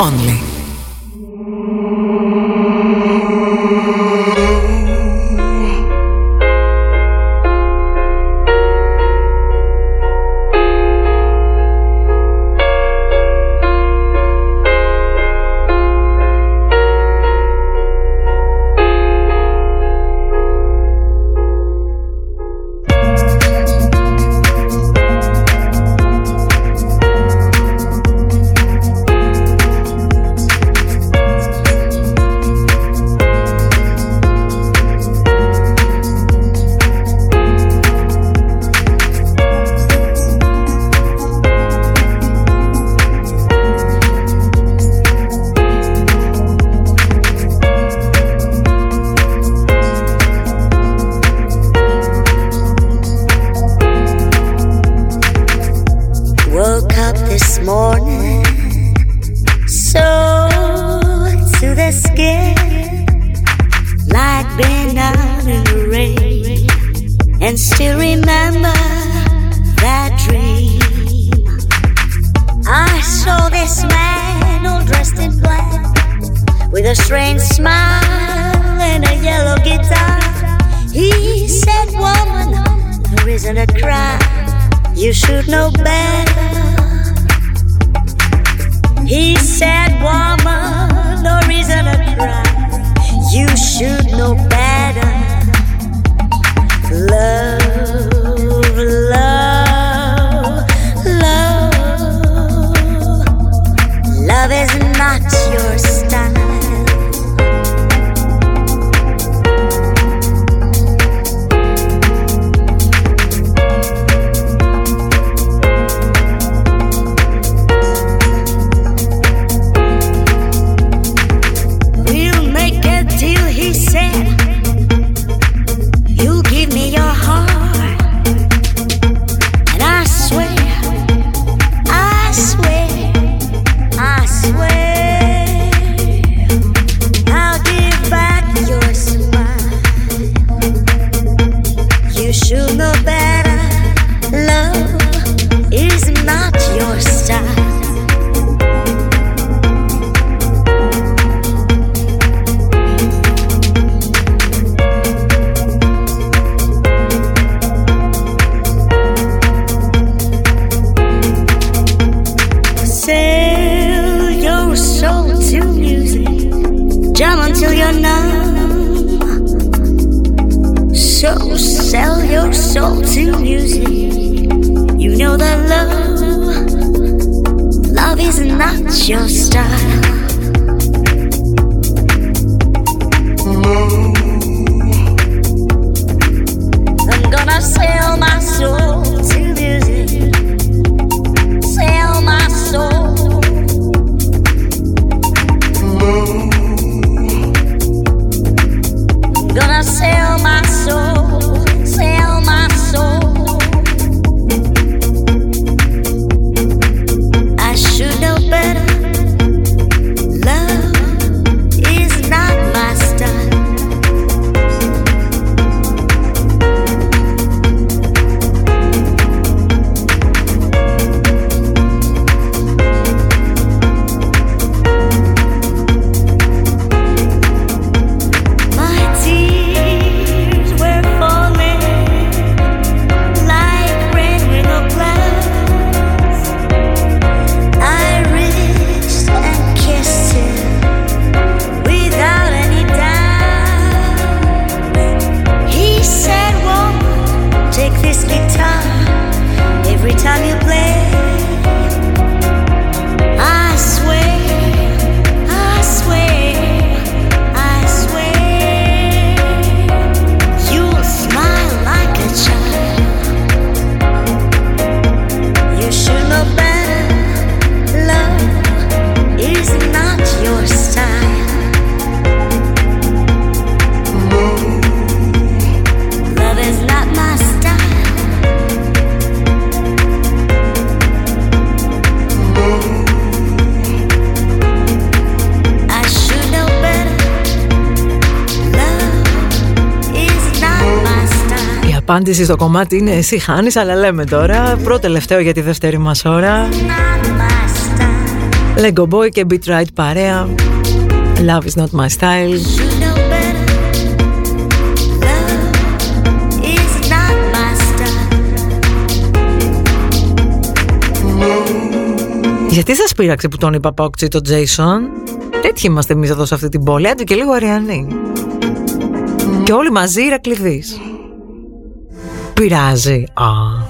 Only. Remember that dream. I saw this man all dressed in black, with a strange smile and a yellow guitar. He said, Woman, there isn't a cry. You should know better. He said, Woman, no reason to cry. You should know better. Love is not yours. Απάντηση στο κομμάτι είναι εσύ χάνεις, αλλά λέμε τώρα πρώτο τελευταίο για τη δεύτερη μας ώρα. Not my style. Lego Boy και Beat Right παρέα. Love is not my style. Should know better. Love is not my style. Γιατί σας πείραξε που τον είπα Παοκτσί τον Jason. Τέτοιοι είμαστε εμείς εδώ σε αυτή την πόλη, άντε και λίγο αριανοί. Και όλοι μαζί Ηρακλειδείς. Piragem. Ah.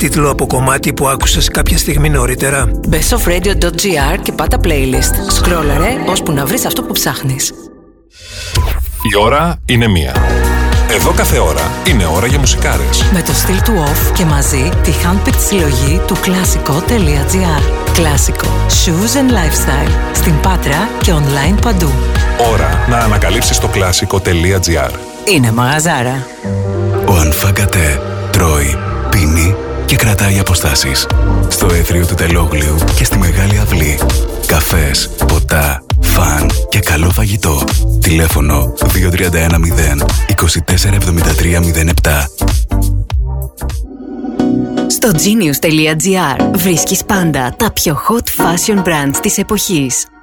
Τίτλο από κομμάτι που άκουσες κάποια στιγμή νωρίτερα. bestofradio.gr και πάτα playlist. Σκρόλαρε ώσπου να βρεις αυτό που ψάχνεις. Η ώρα είναι μία. Εδώ κάθε ώρα είναι ώρα για μουσικάρες. Με το στυλ του off και μαζί τη handpicked συλλογή του κλασικό.gr. Κλασικό. Shoes and lifestyle. Στην Πάτρα και online παντού. Ώρα να ανακαλύψεις το κλασικό.gr. Είναι μαγαζάρα. Ο Ανφαγκατέ τρώει, πίνει και κρατάει αποστάσεις. Στο έθριο του Τελόγλιου και στη Μεγάλη Αυλή. Καφές, ποτά, φαν και καλό φαγητό. Τηλέφωνο 2310 247307. Στο genius.gr βρίσκεις πάντα τα πιο hot fashion brands της εποχής.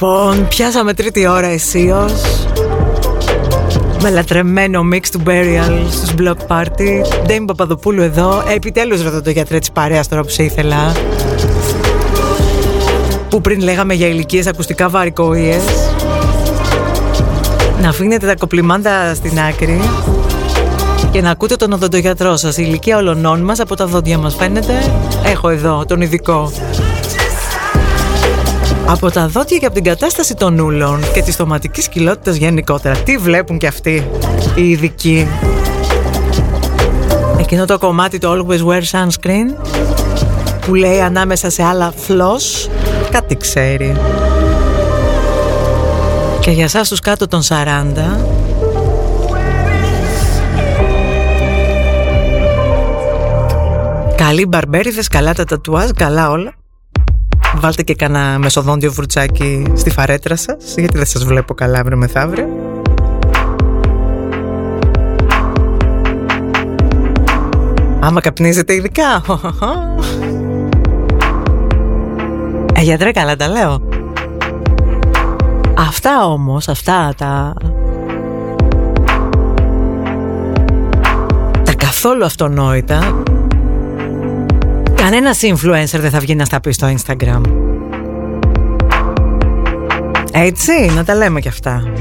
Λοιπόν, πιάσαμε τρίτη ώρα αισίως με λατρεμένο mix του Burial στους Block Party. Ντέιμ Παπαδοπούλου εδώ. Επιτέλους ρωτώ το γιατρέ της παρέας τώρα που σε ήθελα. Που πριν λέγαμε για ηλικίες ακουστικά βαρικόιες. Να αφήνετε τα κοπλιμάντα στην άκρη και να ακούτε τον οδοντογιατρό σας. Η ηλικία ολονών μας από τα δόντια μας φαίνεται. Έχω εδώ τον ειδικό Από τα δόντια και από την κατάσταση των ούλων και της στοματικής κοιλότητας γενικότερα. Τι βλέπουν και αυτοί οι ειδικοί; Εκείνο το κομμάτι το Always Wear Sunscreen που λέει ανάμεσα σε άλλα φλός κάτι ξέρει. Και για σας τους κάτω των 40 Καλή μπαρμπέριδες, καλά τα τατουάζ, καλά όλα Βάλτε και κανένα μεσοδόντιο φουρτσάκι στη φαρέτρα σας Γιατί δεν σας βλέπω καλά αύριο μεθαύριο Άμα καπνίζετε ειδικά Ε, γιατρέ, καλά τα λέω. Αυτά όμως, αυτά τα... Τα καθόλου αυτονόητα Κανένας influencer δεν θα βγει να στα πει στο Instagram. Έτσι, να τα λέμε κι αυτά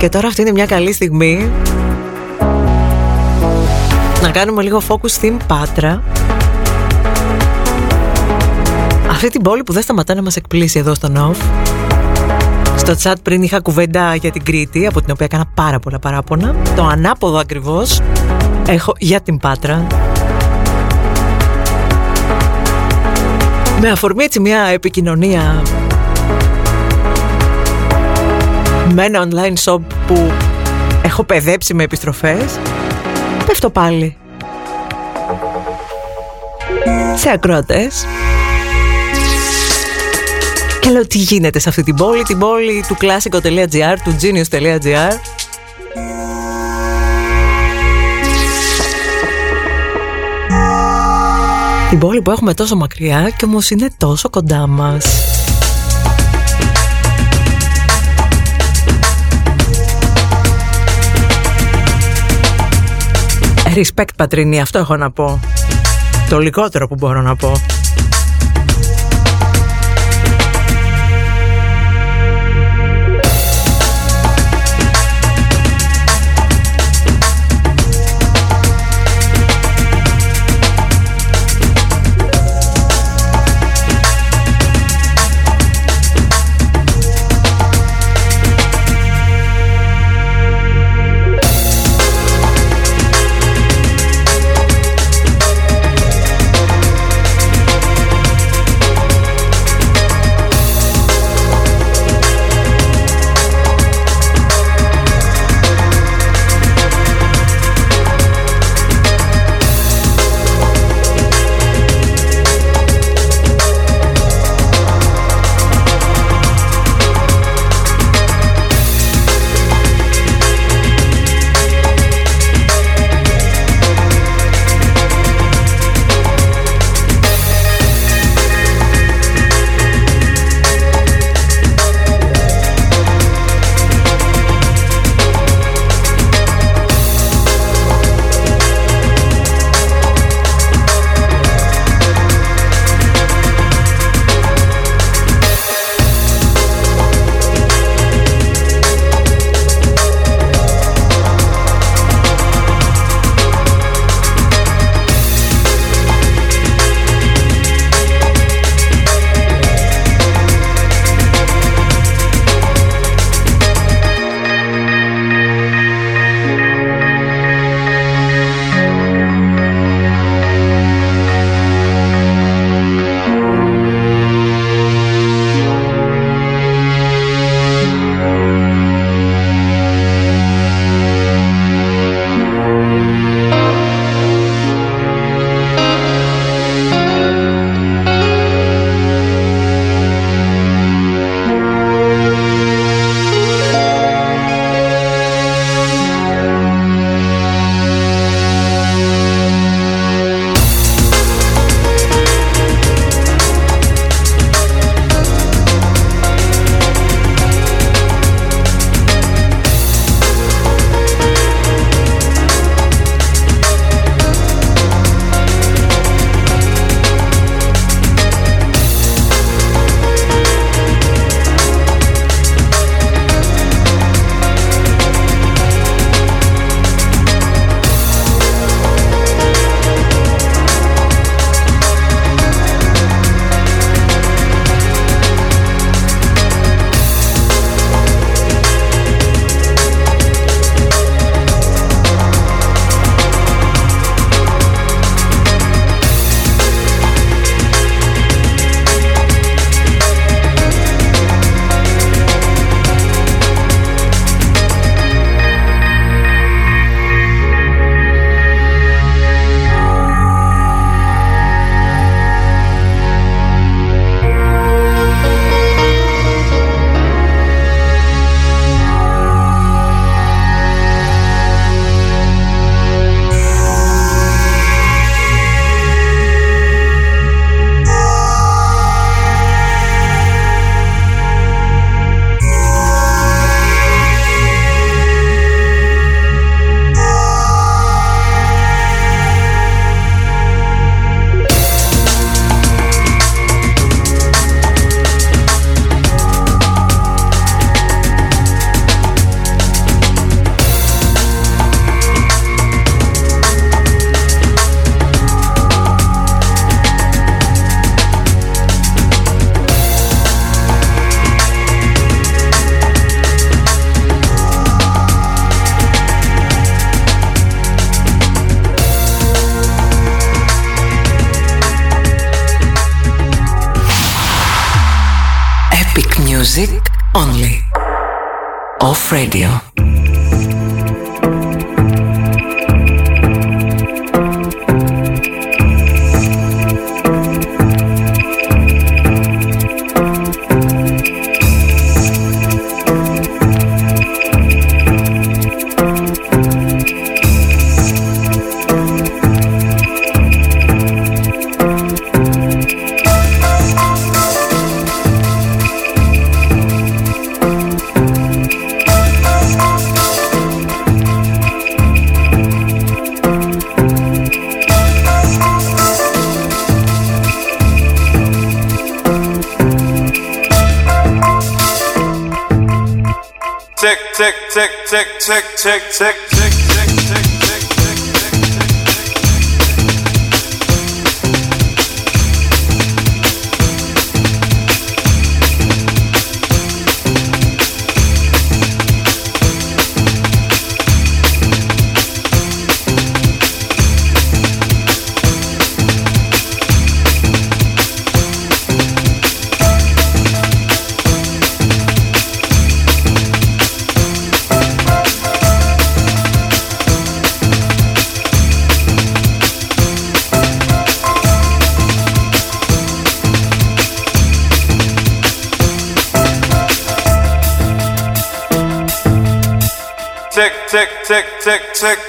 Και τώρα αυτή είναι μια καλή στιγμή. Να κάνουμε λίγο focus στην Πάτρα. Αυτή την πόλη που δεν σταματά να μας εκπλήσει εδώ στο Νοφ Στο chat πριν είχα κουβέντα για την Κρήτη Από την οποία έκανα πάρα πολλά παράπονα. Το ανάποδο ακριβώς Έχω για την Πάτρα. Με αφορμή έτσι μια επικοινωνία Με ένα online shop που έχω παιδέψει με επιστροφές Πέφτω πάλι. Σε ακροατές. Και λέω τι γίνεται σε αυτή την πόλη Την πόλη του classico.gr Του genius.gr Την πόλη που έχουμε τόσο μακριά και όμως είναι τόσο κοντά μας. Respect πατρίνη, αυτό έχω να πω. Το λιγότερο που μπορώ να πω.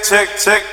Tick, tick,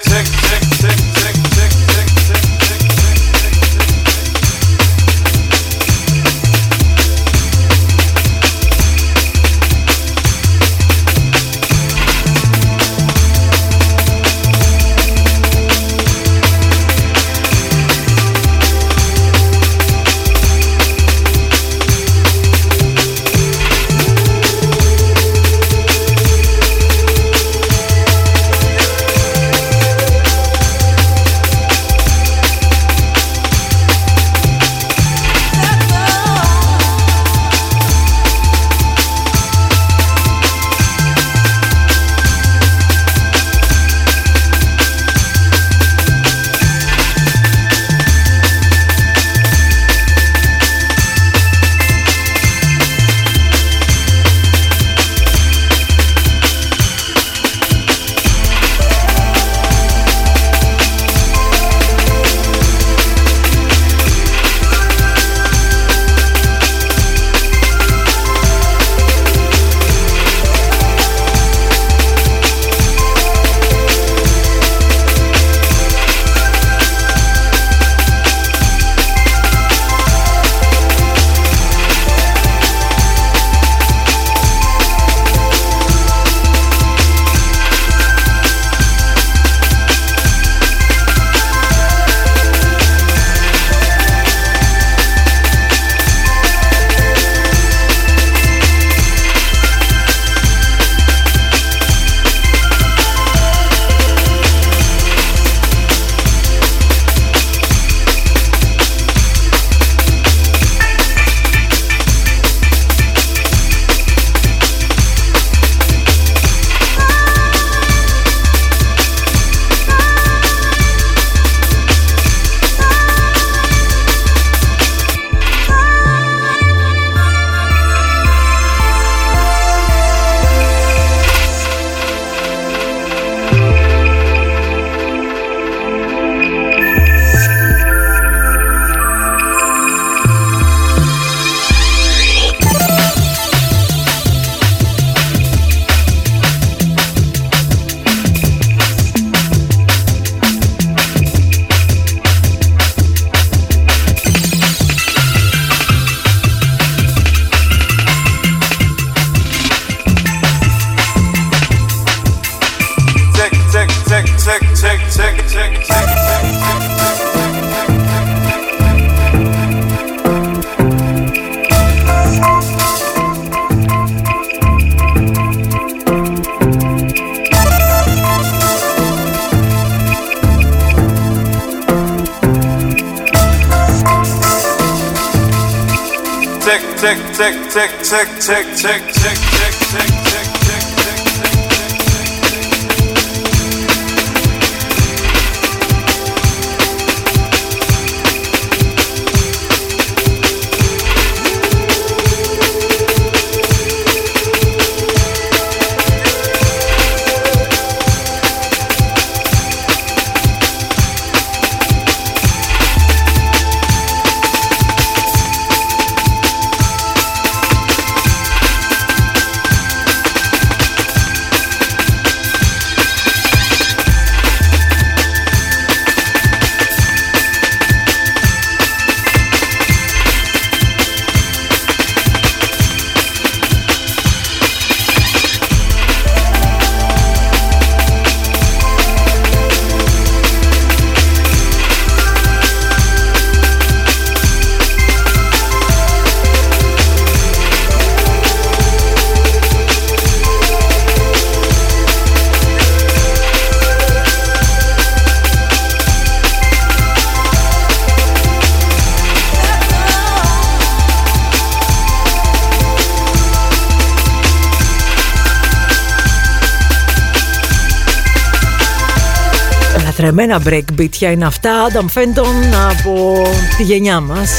Στρεμμένα break είναι αυτά. Adam Fenton από τη γενιά μας.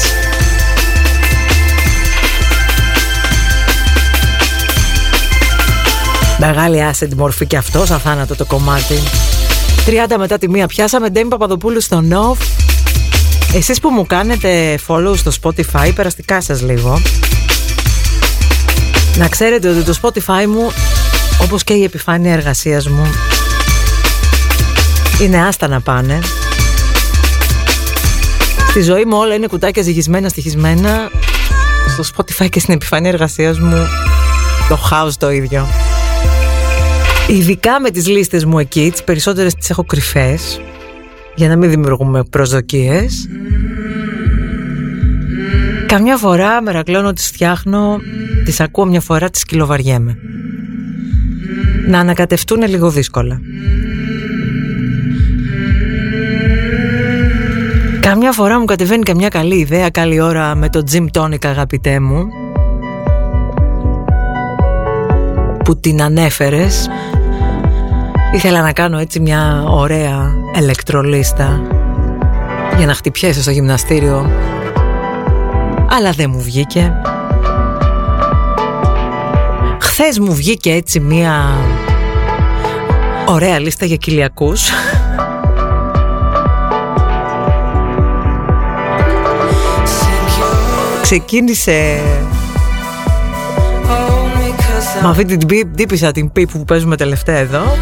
Μεγάλη acid μορφή και αυτός, αθάνατο το κομμάτι. 30 μετά τη μία πιάσαμε. Ντέμι Παπαδοπούλου στο Nov Εσείς που μου κάνετε follow στο Spotify Περαστικά σας λίγο. Να ξέρετε ότι το Spotify μου Όπως και η επιφάνεια εργασίας μου Είναι άστα να πάνε Στη ζωή μου όλα είναι κουτάκια ζυγισμένα, στοιχισμένα Στο Spotify και στην επιφάνεια εργασίας μου Το house το ίδιο Ειδικά με τις λίστες μου εκεί, τις περισσότερες τις έχω κρυφές για να μην δημιουργούμε προσδοκίες. Καμιά φορά μερακλώνω τις φτιάχνω, τις ακούω μια φορά, τις κυλοβαριέμαι. Να ανακατευτούν λίγο δύσκολα. Καμιά φορά μου κατεβαίνει καμιά καλή ιδέα, καλή ώρα με το Jim Tonic αγαπητέ μου που την ανέφερες. Ήθελα να κάνω έτσι μια ωραία ηλεκτρολίστα για να χτυπιέσαι στο γυμναστήριο αλλά δεν μου βγήκε. Χθες μου βγήκε έτσι μια ωραία λίστα για κοιλιακούς Ξεκίνησε. Με αυτή την τύπησα την πίπ που παίζουμε τελευταία εδώ.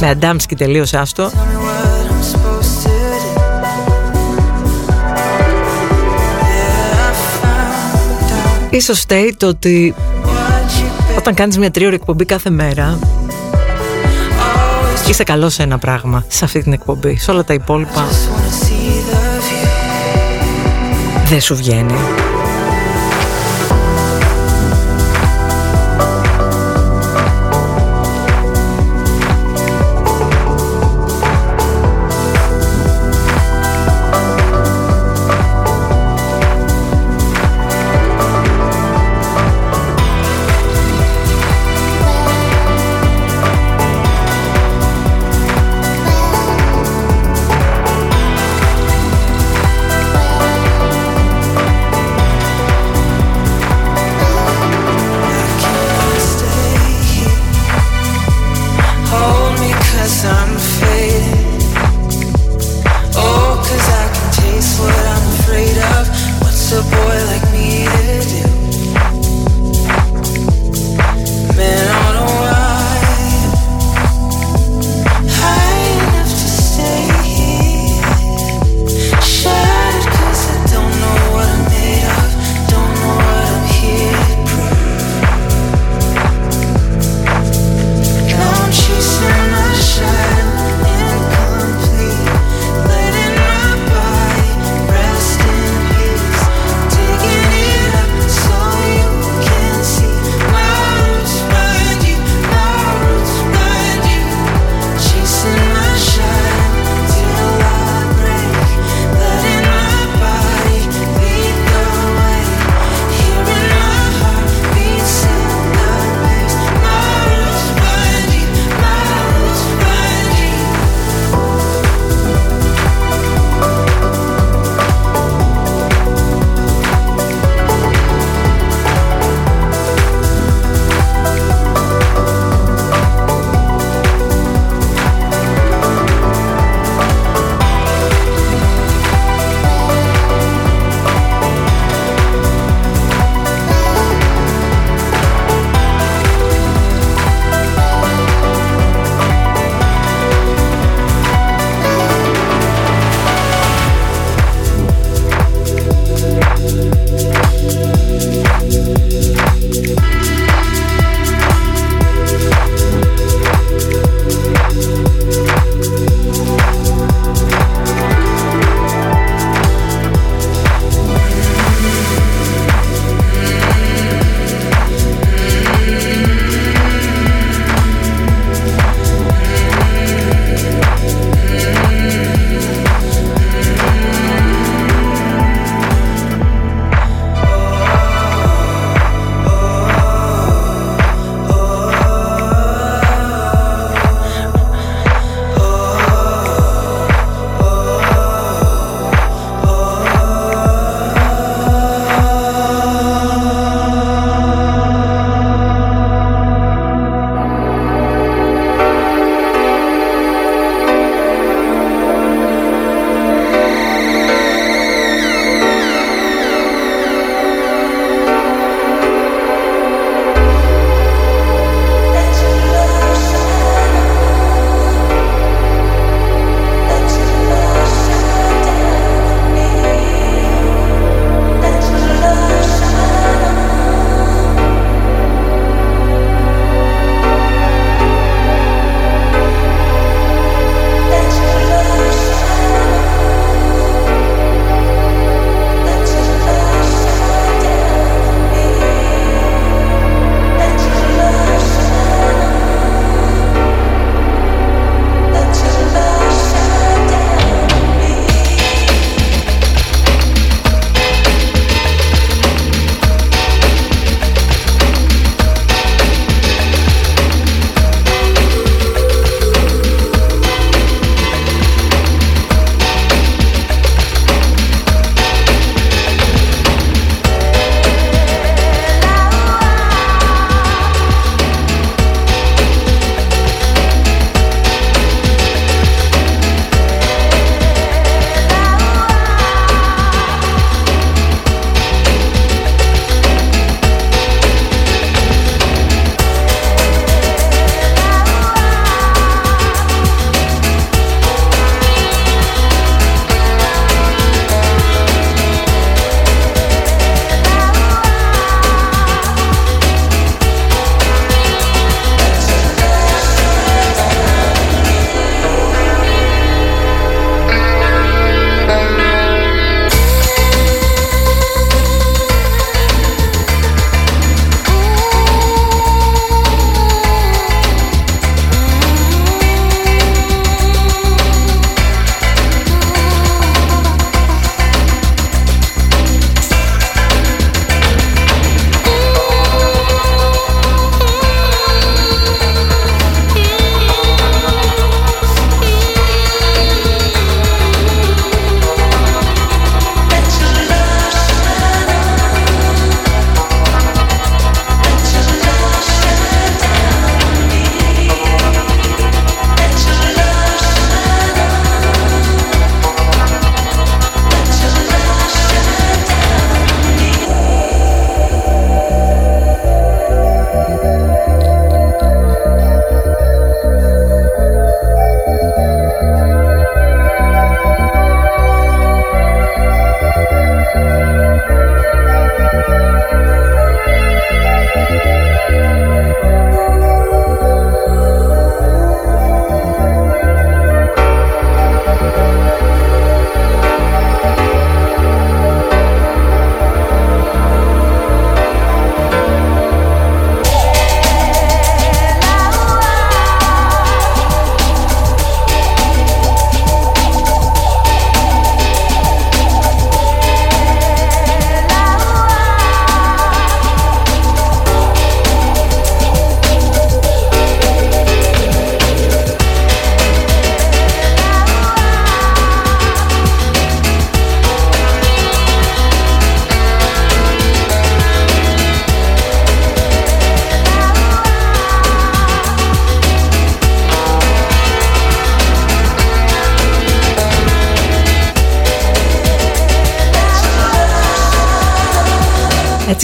Με Αντάμσκι τελείωσε άστο. Ίσως φταίει το ότι όταν κάνεις μια τρίωρη εκπομπή κάθε μέρα Είσαι καλός σε ένα πράγμα σε αυτή την εκπομπή Σε όλα τα υπόλοιπα Δεν σου βγαίνει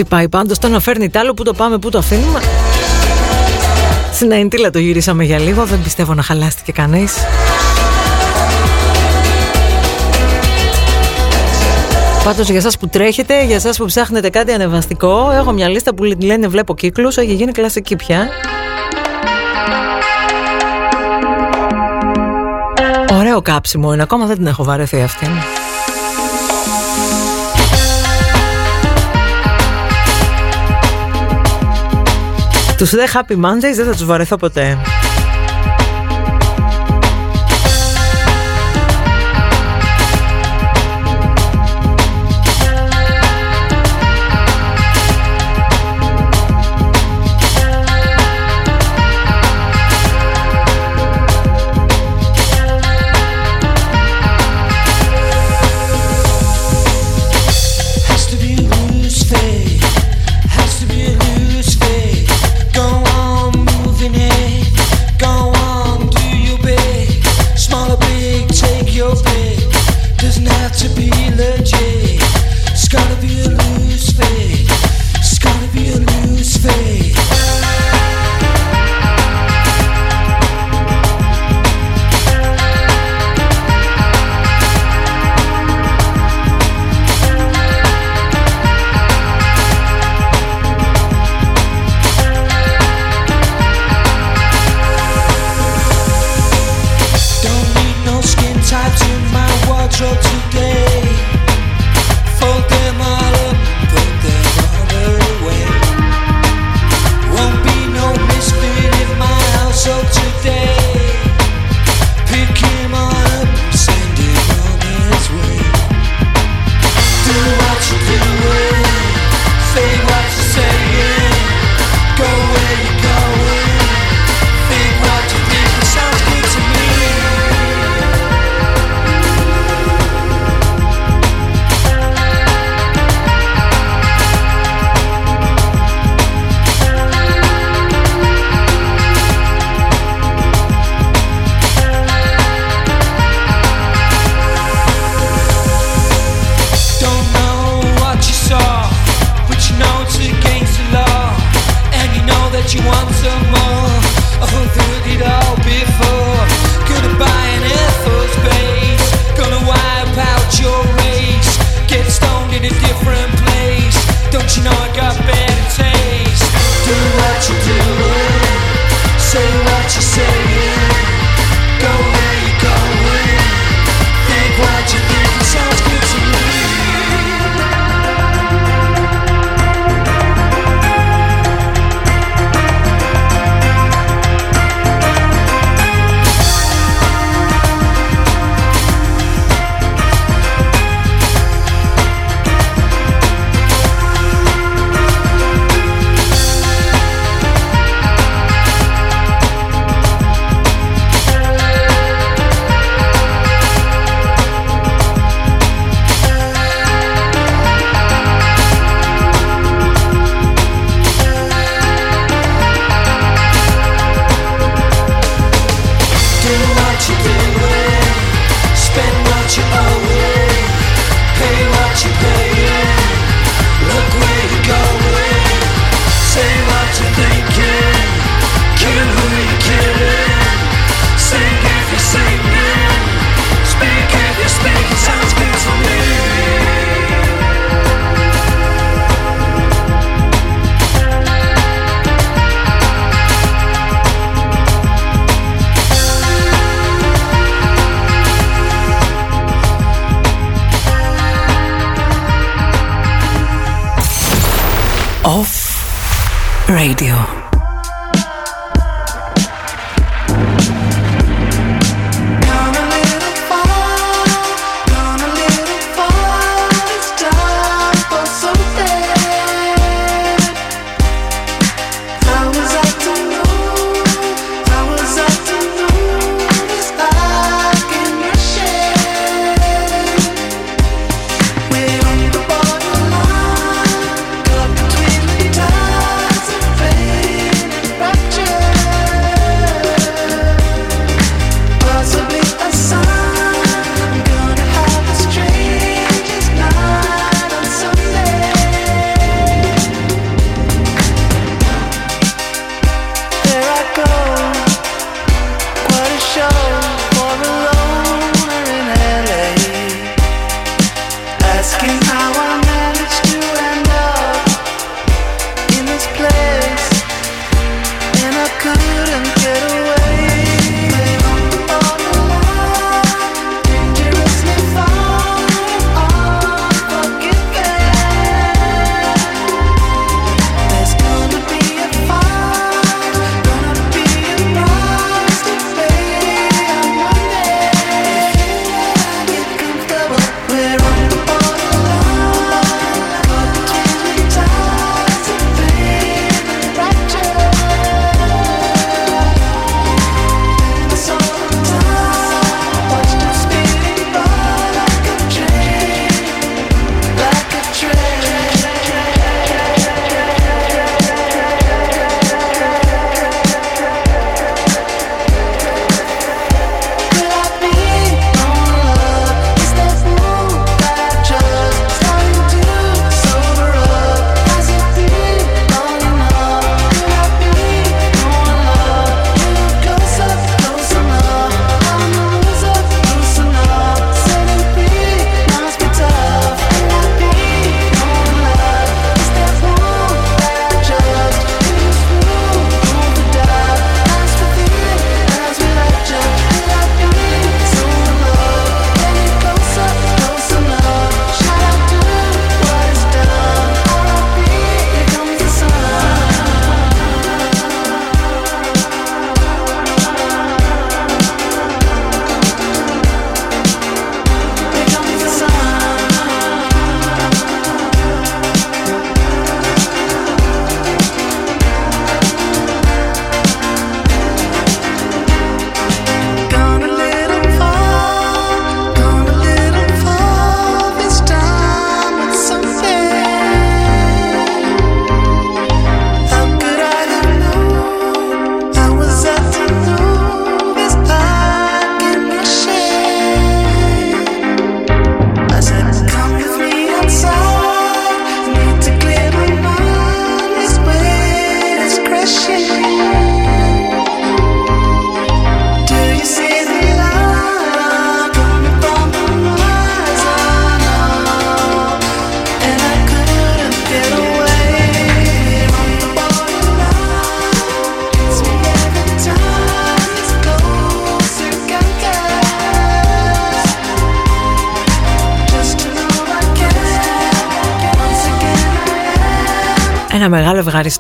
Έτσι πάει πάντως. Το να φέρνει τ' άλλο που το πάμε που το αφήνουμε. Στην Αϊντήλα το γυρίσαμε για λίγο Δεν πιστεύω να χαλάστηκε κανείς. Πάντως για εσάς που τρέχετε, για εσάς που ψάχνετε κάτι ανεβαστικό Έχω μια λίστα που λένε βλέπω κύκλους Έχει γίνει κλασική πια. Ωραίο κάψιμο είναι, ακόμα δεν την έχω βαρεθεί αυτή Τους δε Happy Mondays δεν θα τους βαρεθώ ποτέ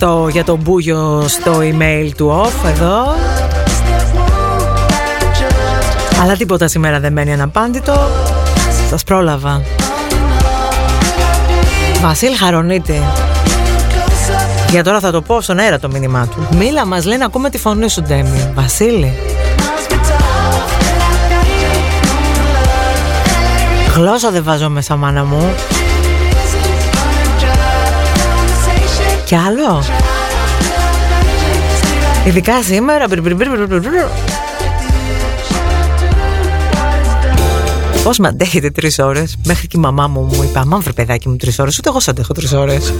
μεγάλο ευχαριστώ για τον Μπούγιο στο email του off εδώ. Αλλά τίποτα σήμερα δεν μένει αναπάντητο. Σας πρόλαβα. Βασίλ Χαρονίτη. Για τώρα θα το πω στον αέρα το μήνυμά του. Μίλα μας λέει να ακούμε τη φωνή σου Ντέμι. Βασίλη. Γλώσσα δεν βάζω μέσα μάνα μου Κι άλλο Ειδικά σήμερα Πώς με αντέχετε τρεις ώρες Μέχρι και η μαμά μου μου είπε Αμάν βρε παιδάκι μου τρεις ώρες Ούτε εγώ σε αντέχω τρεις ώρες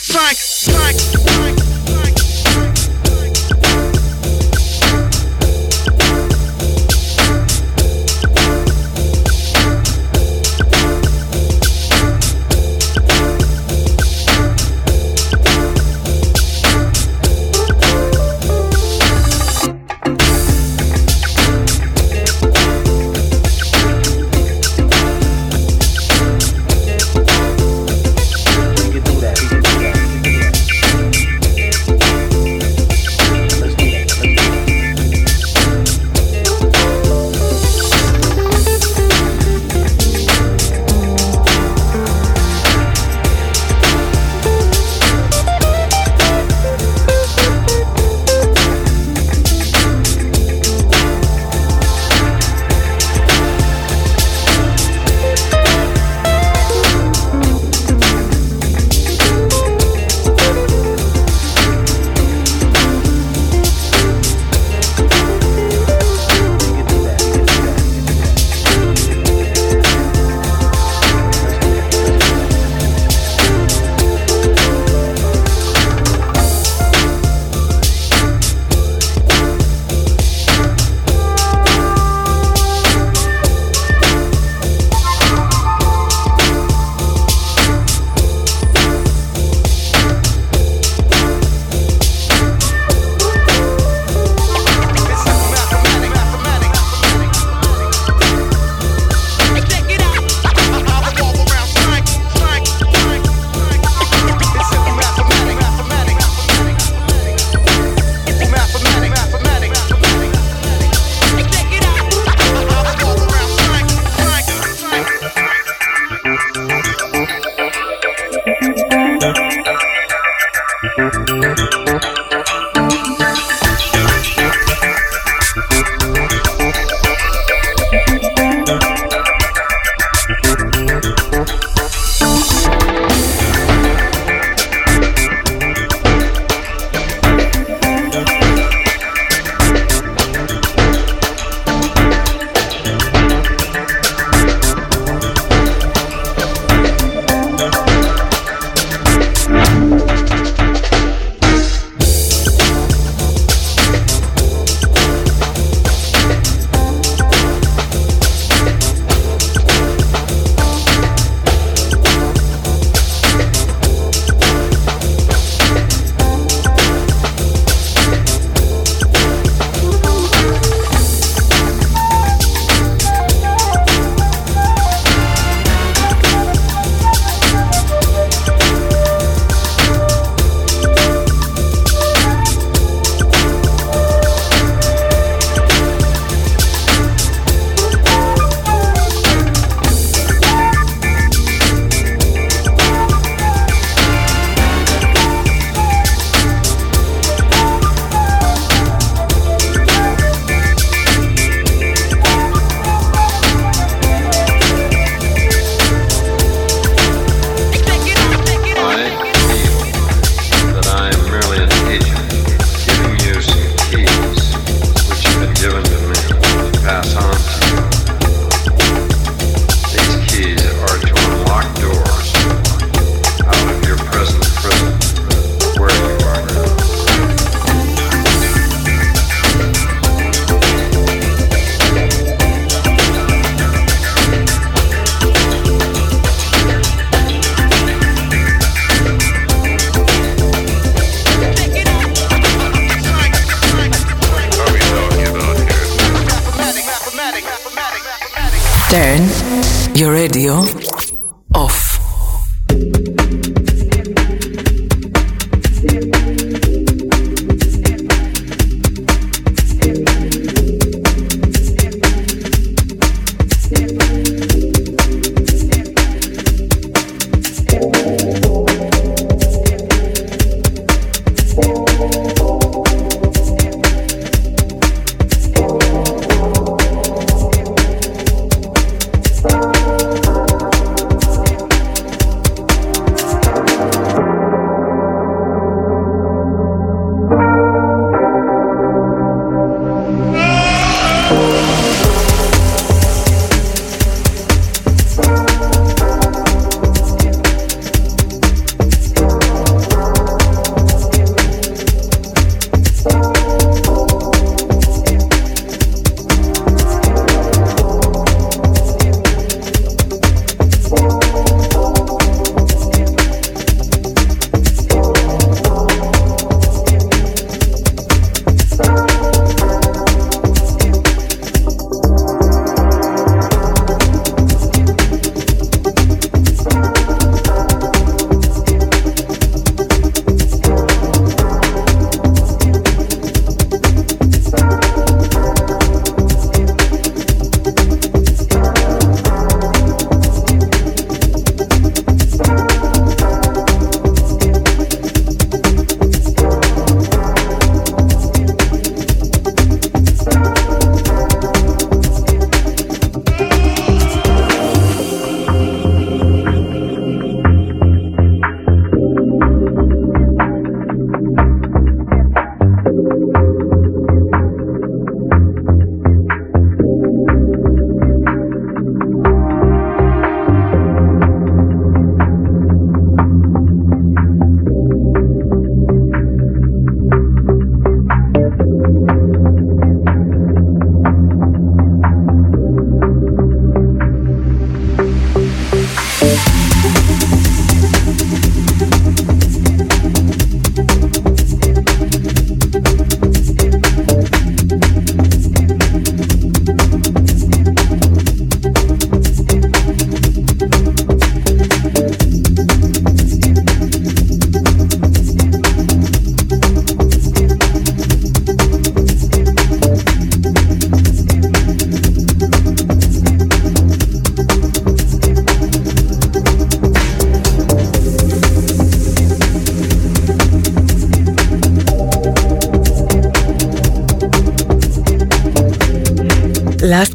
funk, funk.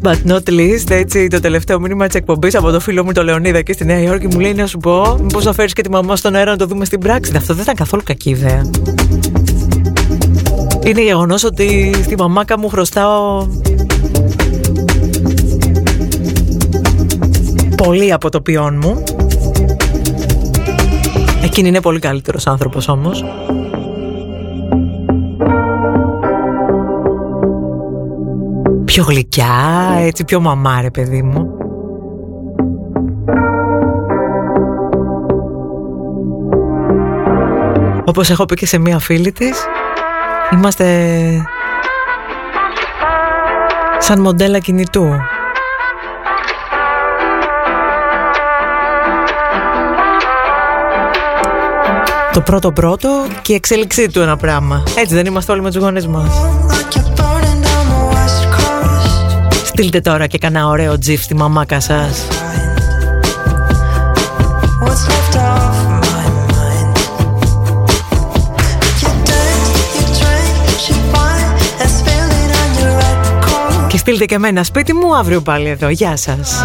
But not least, έτσι, το τελευταίο μήνυμα της εκπομπής από το φίλο μου το Λεωνίδα και στη Νέα Υόρκη μου λέει να σου πω, Μήπως να φέρεις και τη μαμά στον αέρα να το δούμε στην πράξη. Αυτό δεν ήταν καθόλου κακή ιδέα. Είναι γεγονός ότι στη μαμάκα μου χρωστάω πολύ από το ποιόν μου. Εκείνη είναι πολύ καλύτερος άνθρωπος όμως. Πιο γλυκιά, έτσι πιο μαμά παιδί μου. Όπως έχω πει και σε μία φίλη της, είμαστε σαν μοντέλα κινητού. Το πρώτο πρώτο και η εξέλιξή του ένα πράγμα. Έτσι δεν είμαστε όλοι με τους γονείς μας. Στείλτε τώρα και κανένα ωραίο τζιφ στη μαμάκα σας. Και στείλτε και εμένα σπίτι μου αύριο πάλι εδώ. Γεια σας.